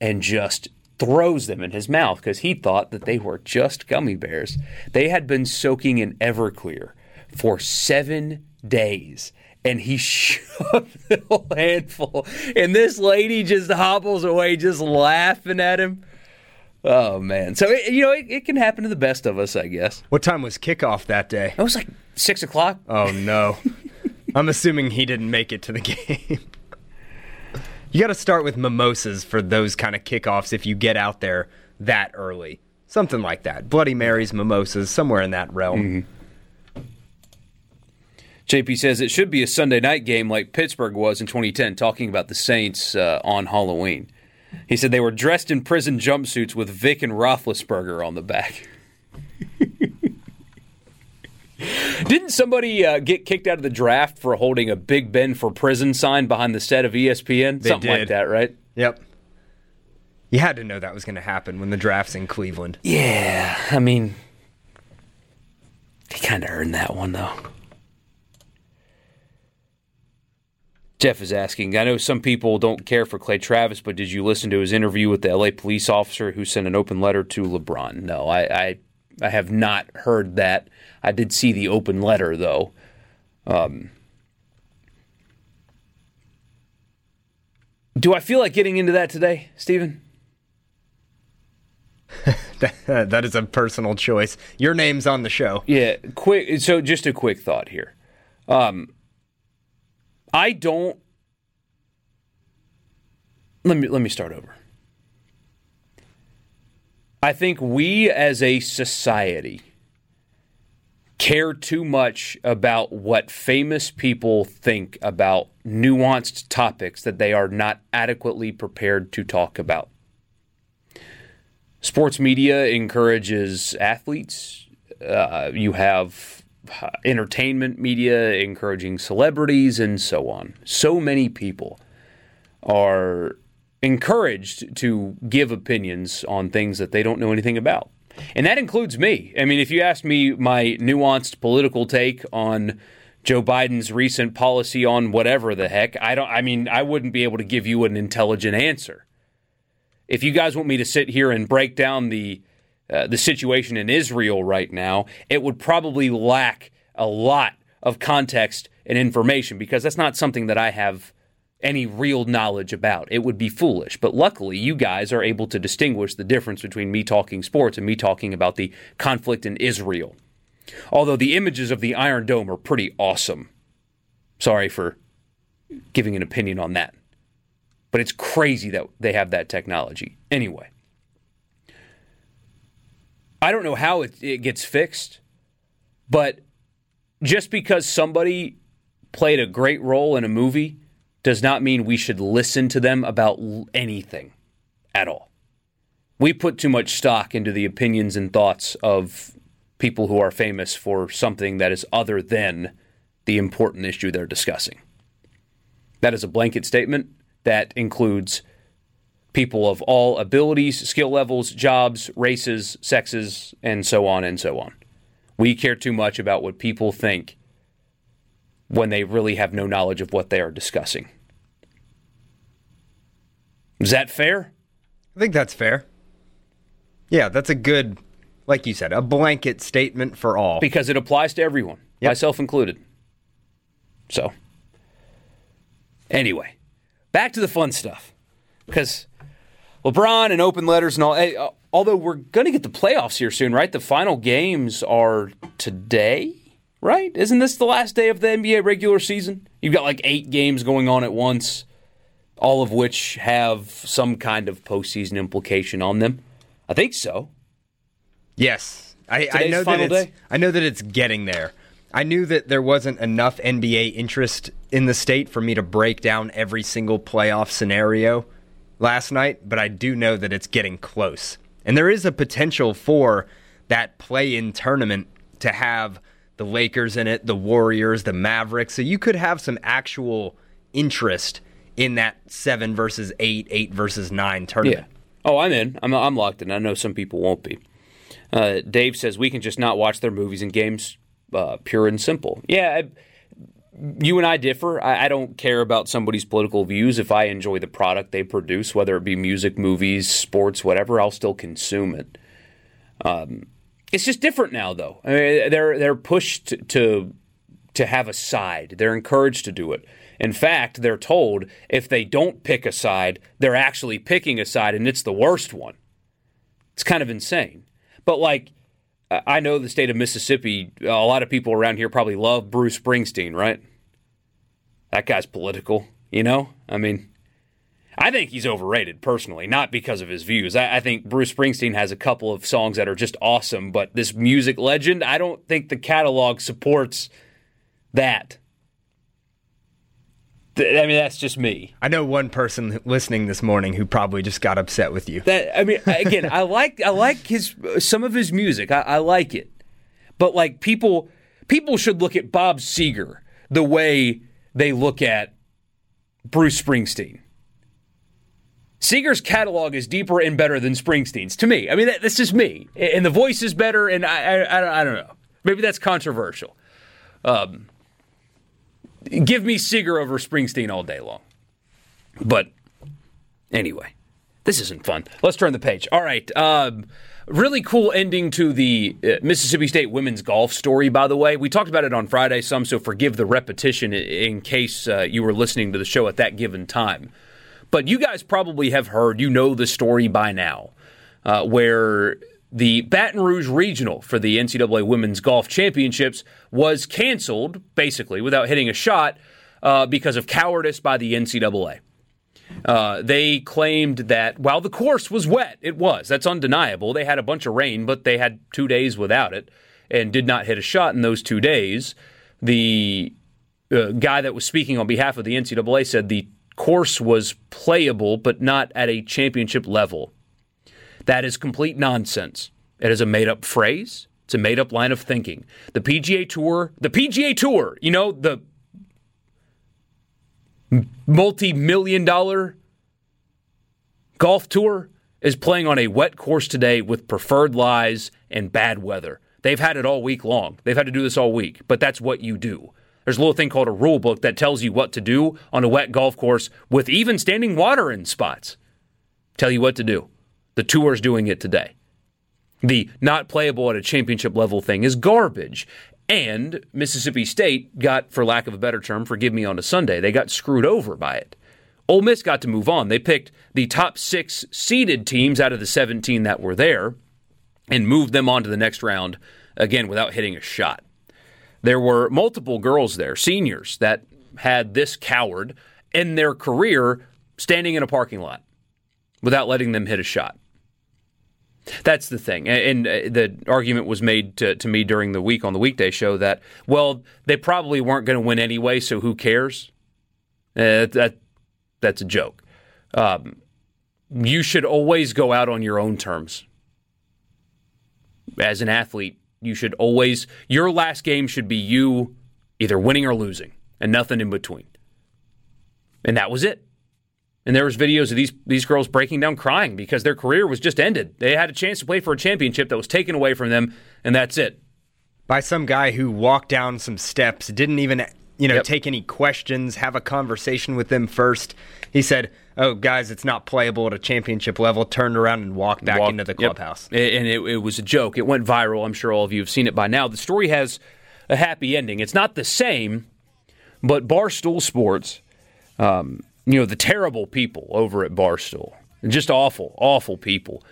and just throws them in his mouth because he thought that they were just gummy bears. They had been soaking in Everclear for seven days. And he [laughs] shoved the whole handful. And this lady just hobbles away, just laughing at him. Oh man! So it, you know it, it, can happen to the best of us, I guess. What time was kickoff that day? It was like six o'clock. Oh no! [laughs] I'm assuming he didn't make it to the [laughs] game. you got to start with mimosas for those kind of kickoffs if you get out there that early. Something like that. Bloody Marys, mimosas, somewhere in that realm. Mm-hmm. JP says it should be a Sunday night game like Pittsburgh was in 2010, talking about the Saints uh, on Halloween. He said they were dressed in prison jumpsuits with Vic and Roethlisberger on the back. [laughs] Didn't somebody uh, get kicked out of the draft for holding a Big Ben for prison sign behind the set of ESPN? They Something did. like that, right? Yep. You had to know that was going to happen when the draft's in Cleveland. Yeah, I mean, he kind of earned that one, though. Jeff is asking, I know some people don't care for Clay Travis, but did you listen to his interview with the LA police officer who sent an open letter to LeBron? No, I, I, I have not heard that. I did see the open letter, though. Um, do I feel like getting into that today, Stephen? [laughs] that is a personal choice. Your name's on the show. Yeah, quick. So, just a quick thought here. Um, I don't. Let me let me start over. I think we as a society care too much about what famous people think about nuanced topics that they are not adequately prepared to talk about. Sports media encourages athletes. Uh, you have entertainment media encouraging celebrities and so on. So many people are encouraged to give opinions on things that they don't know anything about. And that includes me. I mean, if you ask me my nuanced political take on Joe Biden's recent policy on whatever the heck, I don't I mean, I wouldn't be able to give you an intelligent answer. If you guys want me to sit here and break down the uh, the situation in Israel right now, it would probably lack a lot of context and information because that's not something that I have any real knowledge about. It would be foolish. But luckily, you guys are able to distinguish the difference between me talking sports and me talking about the conflict in Israel. Although the images of the Iron Dome are pretty awesome. Sorry for giving an opinion on that. But it's crazy that they have that technology. Anyway. I don't know how it, it gets fixed, but just because somebody played a great role in a movie does not mean we should listen to them about anything at all. We put too much stock into the opinions and thoughts of people who are famous for something that is other than the important issue they're discussing. That is a blanket statement that includes people of all abilities, skill levels, jobs, races, sexes, and so on and so on. We care too much about what people think when they really have no knowledge of what they are discussing. Is that fair? I think that's fair. Yeah, that's a good, like you said, a blanket statement for all. Because it applies to everyone, Yep. myself included. So, anyway, back to the fun stuff. Because LeBron and open letters and all, hey, uh, although we're going to get the playoffs here soon, right? The final games are today, right? Isn't this the last day of the NBA regular season? You've got like eight games going on at once, all of which have some kind of postseason implication on them. I think so. Yes, I, I know that it's. day? I know that it's getting there. I knew that there wasn't enough NBA interest in the state for me to break down every single playoff scenario last night, but I do know that it's getting close, and there is a potential for that play-in tournament to have the Lakers in it, the Warriors, the Mavericks. So you could have some actual interest in that seven versus eight, eight versus nine tournament. Yeah. Oh, I'm in. I'm, I'm locked in. I know some people won't be. Uh, Dave says we can just not watch their movies and games, uh, pure and simple. Yeah, I, you and I differ. I, I don't care about somebody's political views. If I enjoy the product they produce, whether it be music, movies, sports, whatever, I'll still consume it. Um, it's just different now, though. I mean, they're they're pushed to to have a side. They're encouraged to do it. In fact, they're told if they don't pick a side, they're actually picking a side, and it's the worst one. It's kind of insane. But like, I know the state of Mississippi. A lot of people around here probably love Bruce Springsteen, right? That guy's political, you know. I mean, I think he's overrated personally, not because of his views. I, I think Bruce Springsteen has a couple of songs that are just awesome, but this music legend, I don't think the catalog supports that. I mean, that's just me. I know one person listening this morning who probably just got upset with you. That I mean, again, I like I like his some of his music. I, I like it, but like people people should look at Bob Seger the way they look at Bruce Springsteen. Seger's catalog is deeper and better than Springsteen's to me. I mean, that, that's just me, and the voice is better. And I I, I, don't, I don't know. Maybe that's controversial. Um, give me Seger over Springsteen all day long. But anyway, this isn't fun. Let's turn the page. All right. Um, really cool ending to the uh, Mississippi State women's golf story, by the way. We talked about it on Friday some, so forgive the repetition in case uh, you were listening to the show at that given time. But you guys probably have heard, you know the story by now, uh, where the Baton Rouge Regional for the NCAA Women's Golf Championships was canceled, basically, without hitting a shot uh, because of cowardice by the NCAA. Uh, they claimed that while the course was wet, it was. That's undeniable. They had a bunch of rain, but they had two days without it and did not hit a shot in those two days. The uh, guy that was speaking on behalf of the NCAA said the course was playable, but not at a championship level. That is complete nonsense. It is a made up phrase. It's a made up line of thinking. The PGA Tour, the PGA Tour, you know, the multi million dollar golf tour is playing on a wet course today with preferred lies and bad weather. They've had it all week long. They've had to do this all week, but that's what you do. There's a little thing called a rule book that tells you what to do on a wet golf course with even standing water in spots. Tell you what to do. The tour's doing it today. The not playable at a championship level thing is garbage. And Mississippi State got, for lack of a better term, forgive me on a Sunday, they got screwed over by it. Ole Miss got to move on. They picked the top six seeded teams out of the 17 that were there and moved them on to the next round, again, without hitting a shot. There were multiple girls there, seniors, that had this coward in their career standing in a parking lot without letting them hit a shot. That's the thing. And, and the argument was made to, to me during the week on the weekday show that, well, they probably weren't going to win anyway, so who cares? Uh, that, that's a joke. Um, you should always go out on your own terms. As an athlete, you should always, your last game should be you either winning or losing, and nothing in between. And that was it. And there was videos of these these girls breaking down crying because their career was just ended. They had a chance to play for a championship that was taken away from them, and that's it. By some guy who walked down some steps, didn't even you know Yep. take any questions, have a conversation with them first. He said, "Oh, guys, it's not playable at a championship level." Turned around and walked back Walk- into the clubhouse. A- And it, it was a joke. It went viral. I'm sure all of you have seen it by now. The story has a happy ending. It's not the same, but Barstool Sports, um, you know, the terrible people over at Barstool, just awful, awful people,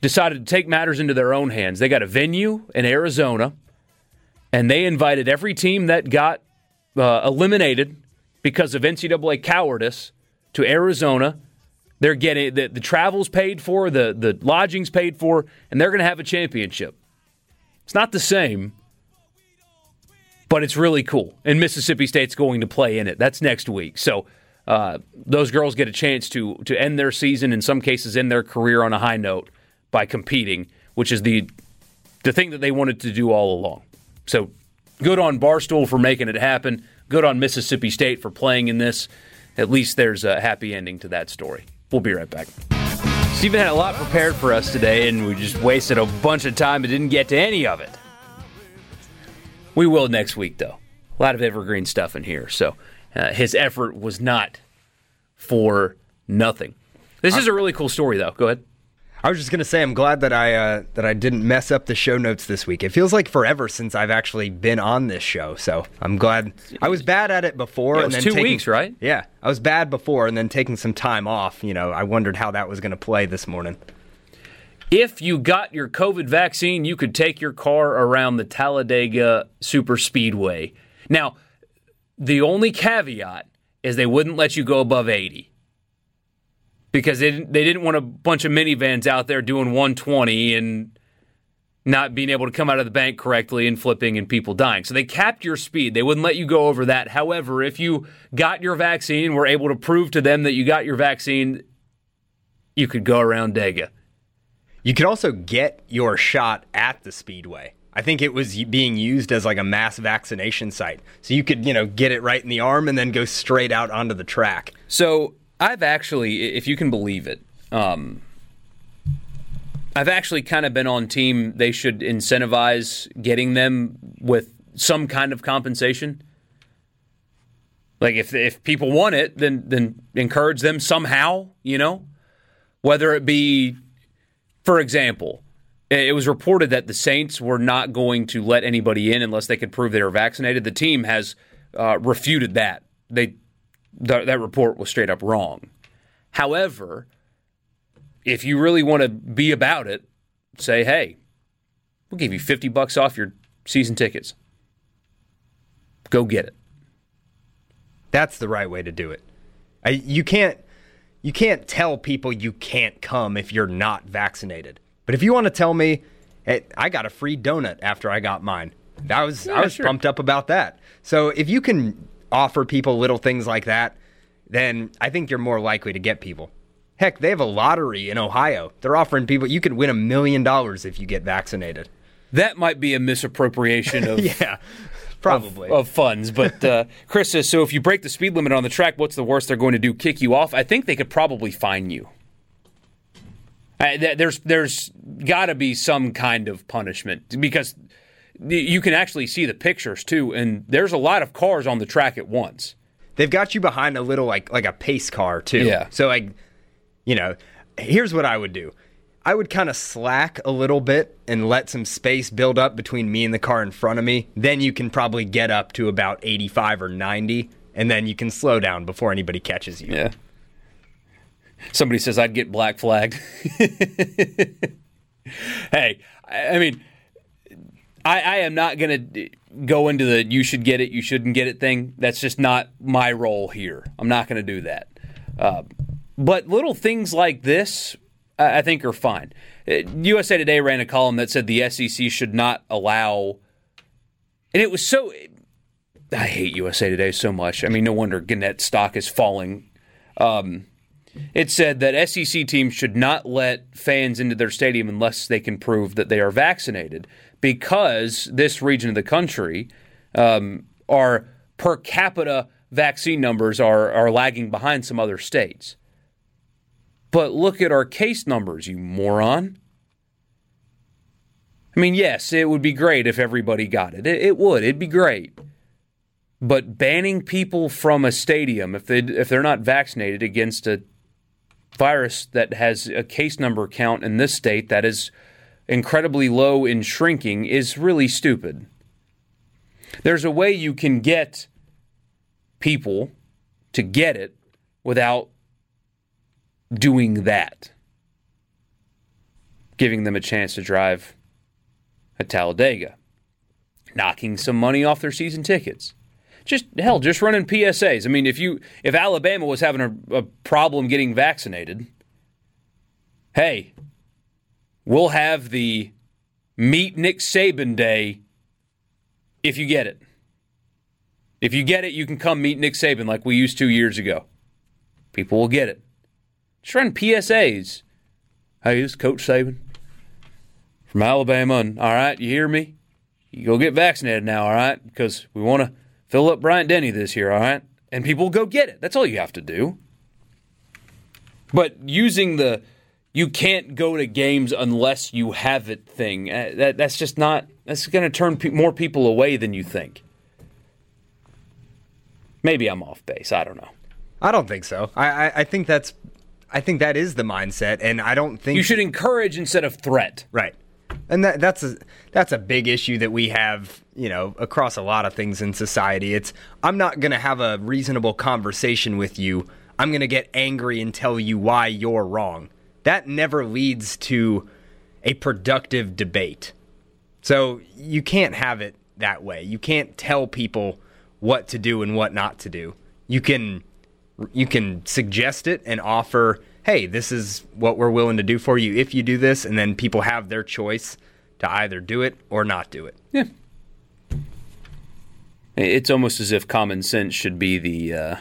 decided to take matters into their own hands. They got a venue in Arizona, and they invited every team that got uh, eliminated because of NCAA cowardice to Arizona. They're getting the, the travel's paid for, the the lodging's paid for, and they're going to have a championship. It's not the same, but it's really cool. And Mississippi State's going to play in it. That's next week. So uh, those girls get a chance to to end their season, in some cases, end their career on a high note by competing, which is the the thing that they wanted to do all along. So good on Barstool for making it happen. Good on Mississippi State for playing in this. At least there's a happy ending to that story. We'll be right back. Stephen had a lot prepared for us today, and we just wasted a bunch of time and didn't get to any of it. We will next week, though. A lot of evergreen stuff in here. So uh, his effort was not for nothing. This is a really cool story, though. Go ahead. I was just gonna say, I'm glad that I uh, that I didn't mess up the show notes this week. It feels like forever since I've actually been on this show, so I'm glad. I was bad at it before, Yeah, it and then two taking- weeks, right? Yeah, I was bad before, and then taking some time off. You know, I wondered how that was gonna play this morning. If you got your COVID vaccine, you could take your car around the Talladega Super Speedway. Now, the only caveat is they wouldn't let you go above 80 because they didn't, they didn't want a bunch of minivans out there doing 120 and not being able to come out of the bank correctly and flipping and people dying. So they capped your speed. They wouldn't let you go over that. However, if you got your vaccine were able to prove to them that you got your vaccine, you could go around Dega. You could also get your shot at the speedway. I think it was being used as like a mass vaccination site, so you could you know get it right in the arm and then go straight out onto the track. So I've actually, if you can believe it, um, I've actually kind of been on team. They should incentivize getting them with some kind of compensation. Like if if people want it, then then encourage them somehow. You know, whether it be, for example, it was reported that the Saints were not going to let anybody in unless they could prove they were vaccinated. The team has uh, refuted that. They th- that report was straight up wrong. However, if you really want to be about it, say, hey, we'll give you 50 bucks off your season tickets. Go get it. That's the right way to do it. I, you can't you can't tell people you can't come if you're not vaccinated. But if you want to tell me, hey, I got a free donut after I got mine, I was I was sure. pumped up about that. So if you can offer people little things like that, then I think you're more likely to get people. Heck, they have a lottery in Ohio. They're offering people you could win a million dollars if you get vaccinated. That might be a misappropriation of, [laughs] Yeah, probably. of funds. But uh, Chris says, so if you break the speed limit on the track, what's the worst they're going to do? Kick you off? I think they could probably fine you. Uh, there's there's got to be some kind of punishment because you can actually see the pictures too, and there's a lot of cars on the track at once. They've got you behind a little like like a pace car too. Yeah. So like, you know, here's what I would do. I would kind of slack a little bit and let some space build up between me and the car in front of me. Then you can probably get up to about 85 or 90 and then you can slow down before anybody catches you. Yeah. Somebody says I'd get black flagged. [laughs] hey, I, I mean, I, I am not going to go into the you should get it, you shouldn't get it thing. That's just not my role here. I'm not going to do that. Uh, but little things like this, I, I think, are fine. Uh, USA Today ran a column that said the SEC should not allow, and it was so. I hate USA Today so much. I mean, no wonder Gannett stock is falling. Um, it said that SEC teams should not let fans into their stadium unless they can prove that they are vaccinated, because this region of the country um, our per capita vaccine numbers are, are lagging behind some other states. But look at our case numbers, you moron. I mean, yes, it would be great if everybody got it. It, it would. It'd be great. But banning people from a stadium if they if they're not vaccinated against a virus that has a case number count in this state that is incredibly low in shrinking is really stupid. There's a way you can get people to get it without doing that. Giving them a chance to drive at Talladega, knocking some money off their season tickets. Just hell, just running PSAs. I mean, if you if Alabama was having a, a problem getting vaccinated, hey, we'll have the meet Nick Saban day if you get it. If you get it, you can come meet Nick Saban like we used two years ago. People will get it. Just run PSAs. Hey, this is Coach Saban from Alabama. And, all right, you hear me? You go get vaccinated now, all right? Because we want to fill up Bryant Denny this year, all right? And people go get it. That's all you have to do. But using the you can't go to games unless you have it thing, uh, that, that's just not, that's going to turn pe- more people away than you think. Maybe I'm off base. I don't know. I don't think so. I, I, I think that's I think that is the mindset, and I don't think You should encourage instead of threat. right. And that that's a that's a big issue that we have, you know, across a lot of things in society. It's I'm not going to have a reasonable conversation with you. I'm going to get angry and tell you why you're wrong. That never leads to a productive debate. So you can't have it that way. You can't tell people what to do and what not to do. You can you can suggest it and offer, "Hey, this is what we're willing to do for you if you do this," and then people have their choice to either do it or not do it. Yeah. It's almost as if common sense should be the uh,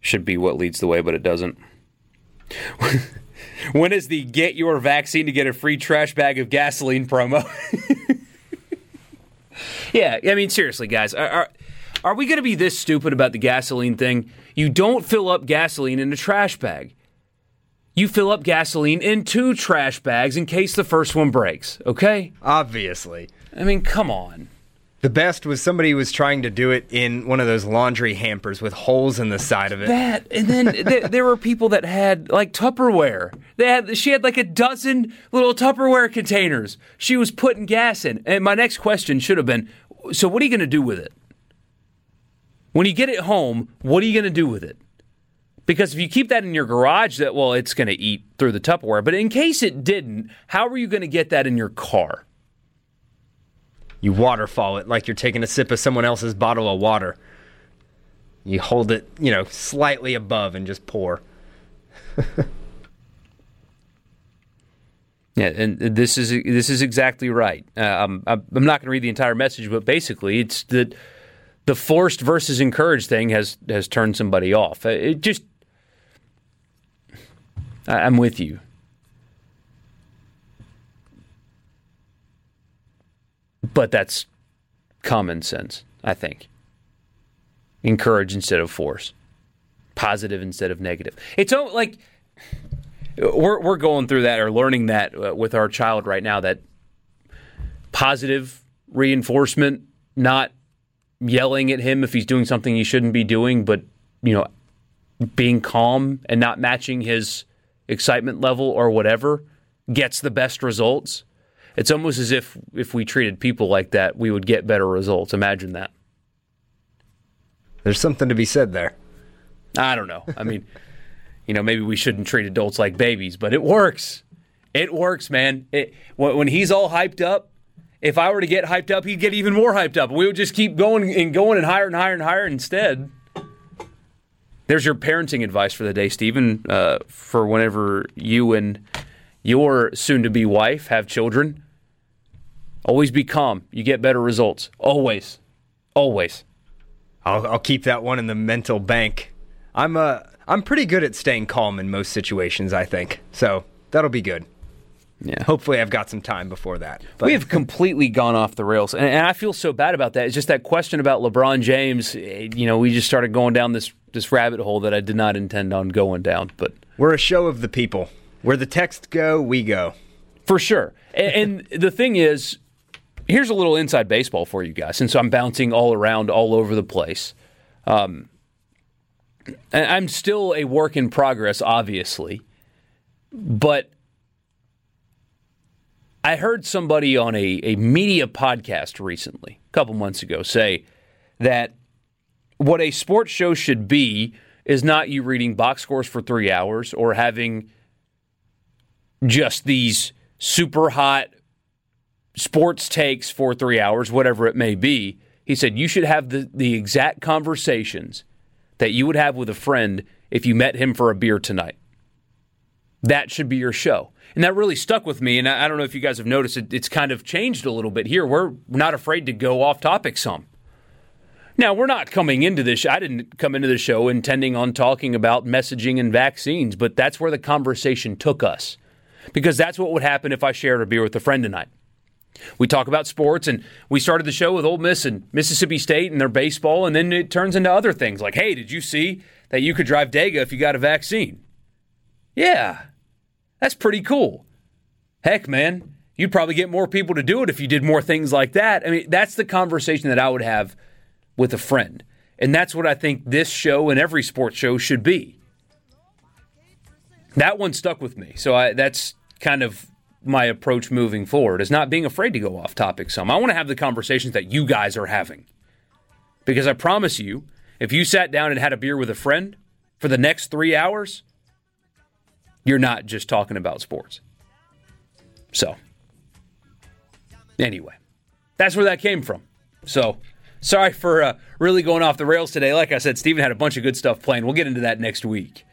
should be what leads the way, but it doesn't. [laughs] when is the get your vaccine to get a free trash bag of gasoline promo? [laughs] yeah, I mean seriously, guys, are are, are we going to be this stupid about the gasoline thing? You don't fill up gasoline in a trash bag. You fill up gasoline in two trash bags in case the first one breaks, okay? Obviously. I mean, come on. The best was somebody was trying to do it in one of those laundry hampers with holes in the side of it. That and then [laughs] th- there were people that had like Tupperware. They had she had like a dozen little Tupperware containers. She was putting gas in. And my next question should have been, so what are you going to do with it? When you get it home, what are you going to do with it? Because if you keep that in your garage, that well, it's going to eat through the Tupperware. But in case it didn't, how are you going to get that in your car? You waterfall it like you're taking a sip of someone else's bottle of water. You hold it, you know, slightly above and just pour. [laughs] Yeah, and this is this is exactly right. Uh, I'm I'm not going to read the entire message, but basically, it's that the forced versus encouraged thing has has turned somebody off. Uh, It just, I- I'm with you. But that's common sense, I think. Encourage instead of force, positive instead of negative. It's like we're we're going through that or learning that uh, with our child right now. That positive reinforcement, not yelling at him if he's doing something he shouldn't be doing, but you know, being calm and not matching his excitement level or whatever gets the best results. It's almost as if if we treated people like that, we would get better results. Imagine that. There's something to be said there. I don't know. I mean, you know, maybe we shouldn't treat adults like babies, but it works. It works, man. It, when when he's all hyped up, if I were to get hyped up, he'd get even more hyped up. We would just keep going and going and higher and higher and higher instead. There's your parenting advice for the day, Stephen, uh, for whenever you and your soon to be wife have children. Always be calm. You get better results. Always. Always. I'll, I'll keep that one in the mental bank. I'm uh, I'm pretty good at staying calm in most situations, I think. So that'll be good. Yeah. hopefully I've got some time before that. But we have completely gone off the rails, and, and I feel so bad about that. It's just that question about LeBron James. eh, You know, we just started going down this this rabbit hole that I did not intend on going down, but we're a show of the people. Where the texts go, we go. for sure. And, and [laughs] the thing is, here's a little inside baseball for you guys, since I'm bouncing all around, all over the place. Um, I'm still a work in progress, obviously, but I heard somebody on a, a media podcast recently, a couple months ago, say that what a sports show should be is not you reading box scores for three hours or having just these super hot sports takes for three hours, whatever it may be. He said you should have the, the exact conversations that you would have with a friend if you met him for a beer tonight. That should be your show. And that really stuck with me. And I, don't know if you guys have noticed, it, it's kind of changed a little bit here. We're not afraid to go off topic some. Now, we're not coming into this. I didn't come into the show intending on talking about messaging and vaccines, but that's where the conversation took us. Because that's what would happen if I shared a beer with a friend tonight. We talk about sports, and we started the show with Ole Miss and Mississippi State and their baseball, and then it turns into other things like, hey, did you see that you could drive Dega if you got a vaccine? Yeah, that's pretty cool. Heck, man, you'd probably get more people to do it if you did more things like that. I mean, that's the conversation that I would have with a friend. And that's what I think this show and every sports show should be. That one stuck with me. So I, that's kind of my approach moving forward is not being afraid to go off topic some. I want to have the conversations that you guys are having. Because I promise you, if you sat down and had a beer with a friend for the next three hours, you're not just talking about sports. So, anyway, that's where that came from. So, sorry for uh, really going off the rails today. Like I said, Stephen had a bunch of good stuff playing. We'll get into that next week.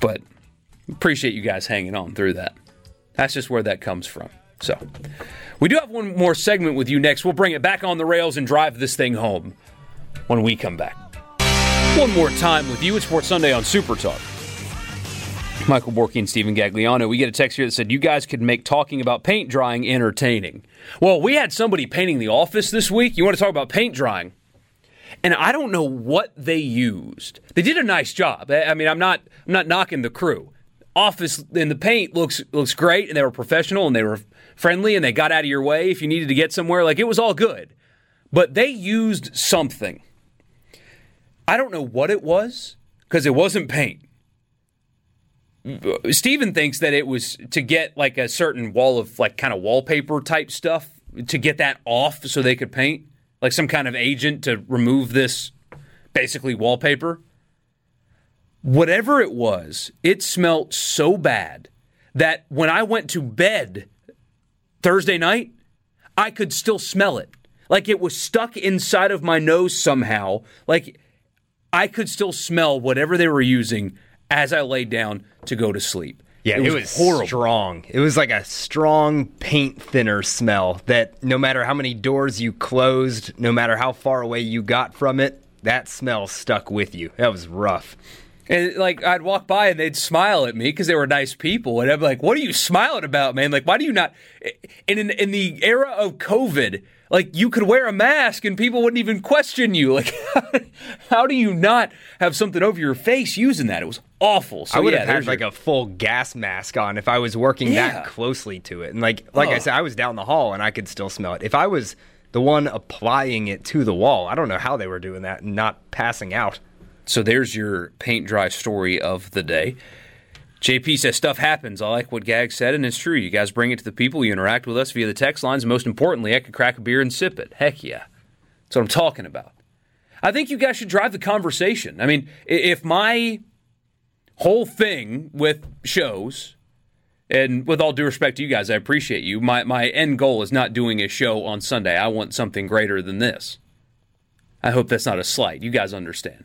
But appreciate you guys hanging on through that. That's just where that comes from. So, we do have one more segment with you next. We'll bring it back on the rails and drive this thing home when we come back. One more time with you at Sports Sunday on Super Talk. Michael Borky and Stephen Gagliano. We get a text here that said, You guys could make talking about paint drying entertaining. Well, we had somebody painting the office this week. You want to talk about paint drying? And I don't know what they used. They did a nice job. I mean, I'm not I'm not knocking the crew. Office and the paint looks looks great and they were professional and they were friendly and they got out of your way if you needed to get somewhere. Like it was all good. But they used something. I don't know what it was because it wasn't paint. Stephen thinks that it was to get like a certain wall of like kind of wallpaper type stuff to get that off so they could paint, like some kind of agent to remove this basically wallpaper. Whatever it was, it smelt so bad that when I went to bed Thursday night, I could still smell it. Like it was stuck inside of my nose somehow. Like I could still smell whatever they were using as I laid down to go to sleep. Yeah, it was, horrible. strong. It was like a strong paint thinner smell that no matter how many doors you closed, no matter how far away you got from it, that smell stuck with you. That was rough. And like I'd walk by and they'd smile at me because they were nice people, and I'd be like, "What are you smiling about, man? Like, why do you not?" And in in the era of COVID, like you could wear a mask and people wouldn't even question you. Like, [laughs] how do you not have something over your face using that? It was awful. So I would yeah, have had like your- a full gas mask on if I was working Yeah. that closely to it. And like like I said, I was down the hall and I could still smell it. If I was the one applying it to the wall, I don't know how they were doing that and not passing out. So there's your paint dry story of the day. JP says stuff happens. I like what Gag said, and it's true. You guys bring it to the people. You interact with us via the text lines. And most importantly, I could crack a beer and sip it. Heck yeah. That's what I'm talking about. I think you guys should drive the conversation. I mean, if my whole thing with shows, and with all due respect to you guys, I appreciate you. My my end goal is not doing a show on Sunday. I want something greater than this. I hope that's not a slight. You guys understand.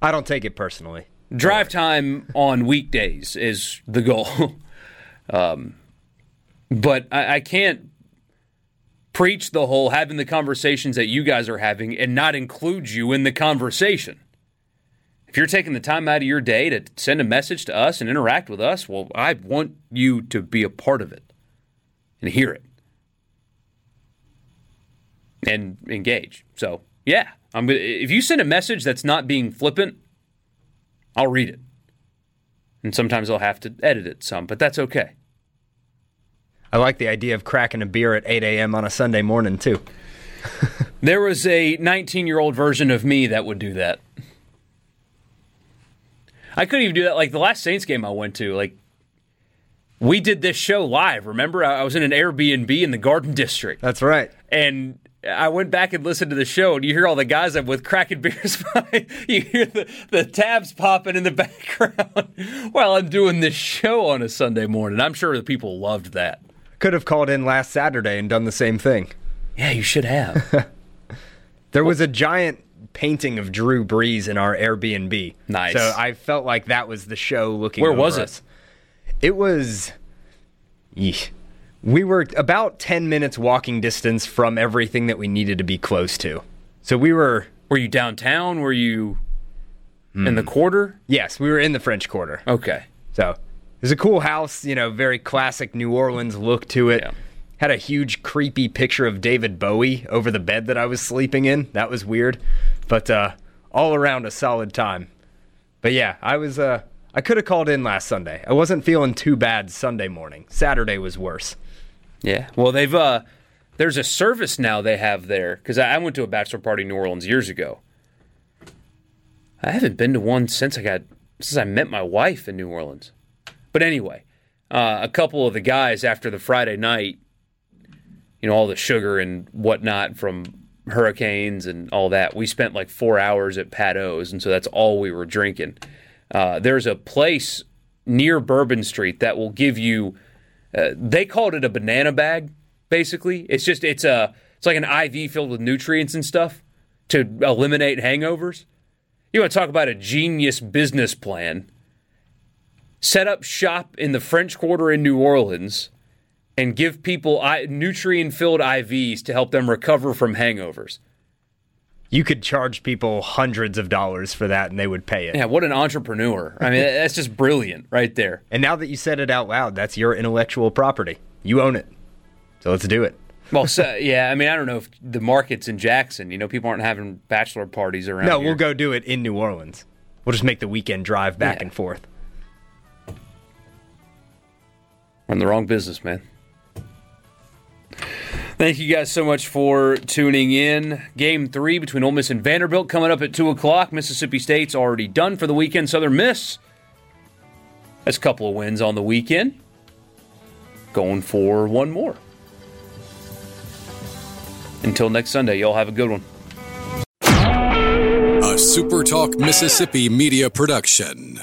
I don't take it personally. Drive time on weekdays is the goal. [laughs] um, but I, I can't preach the whole having the conversations that you guys are having and not include you in the conversation. If you're taking the time out of your day to send a message to us and interact with us, well, I want you to be a part of it and hear it and engage. So, yeah, I'm gonna, if you send a message that's not being flippant, I'll read it. And sometimes I'll have to edit it some, but that's okay. I like the idea of cracking a beer at 8 a.m. on a Sunday morning, too. [laughs] there was a 19 year old version of me that would do that. I couldn't even do that. Like the last Saints game I went to, like we did this show live. Remember, I was in an Airbnb in the Garden District. That's right. And I went back and listened to the show, and you hear all the guys I'm with cracking beers. [laughs] you hear the, the tabs popping in the [laughs] background while I'm doing this show on a Sunday morning. I'm sure the people loved that. Could have called in last Saturday and done the same thing. Yeah, you should have. [laughs] there was a giant painting of Drew Brees in our Airbnb. Nice. So I felt like that was the show looking. Where was us. it? It was. Eesh. We were about ten minutes walking distance from everything that we needed to be close to. So we were. Were you downtown? Were you in the hmm. quarter? Yes, we were in the French Quarter. Okay. So it's a cool house. You know, very classic New Orleans look to it. Yeah. Had a huge creepy picture of David Bowie over the bed that I was sleeping in. That was weird, but uh, all around a solid time. But yeah, I was. Uh, I could have called in last Sunday. I wasn't feeling too bad Sunday morning. Saturday was worse. Yeah. Well, they've uh, there's a service now they have there because I went to a bachelor party in New Orleans years ago. I haven't been to one since I got since I met my wife in New Orleans. But anyway, uh, a couple of the guys after the Friday night, you know, all the sugar and whatnot from hurricanes and all that. We spent like four hours at Pat O's, and so that's all we were drinking. Uh, there's a place near Bourbon Street that will give you. Uh, they called it a banana bag. Basically, it's just it's a it's like an IV filled with nutrients and stuff to eliminate hangovers. You want to talk about a genius business plan? Set up shop in the French Quarter in New Orleans and give people nutrient filled IVs to help them recover from hangovers. You could charge people hundreds of dollars for that and they would pay it. Yeah, what an entrepreneur. I mean, that's just brilliant right there. And now that you said it out loud, that's your intellectual property. You own it. So let's do it. Well, so, yeah, I mean, I don't know if the market's in Jackson. You know, people aren't having bachelor parties around. No, here. we'll go do it in New Orleans. We'll just make the weekend drive back Yeah. and forth. We're in the wrong business, man. Thank you guys so much for tuning in. Game three between Ole Miss and Vanderbilt coming up at 2 o'clock. Mississippi State's already done for the weekend. Southern Miss has a couple of wins on the weekend. Going for one more. Until next Sunday, y'all have a good one. A SuperTalk Mississippi media production.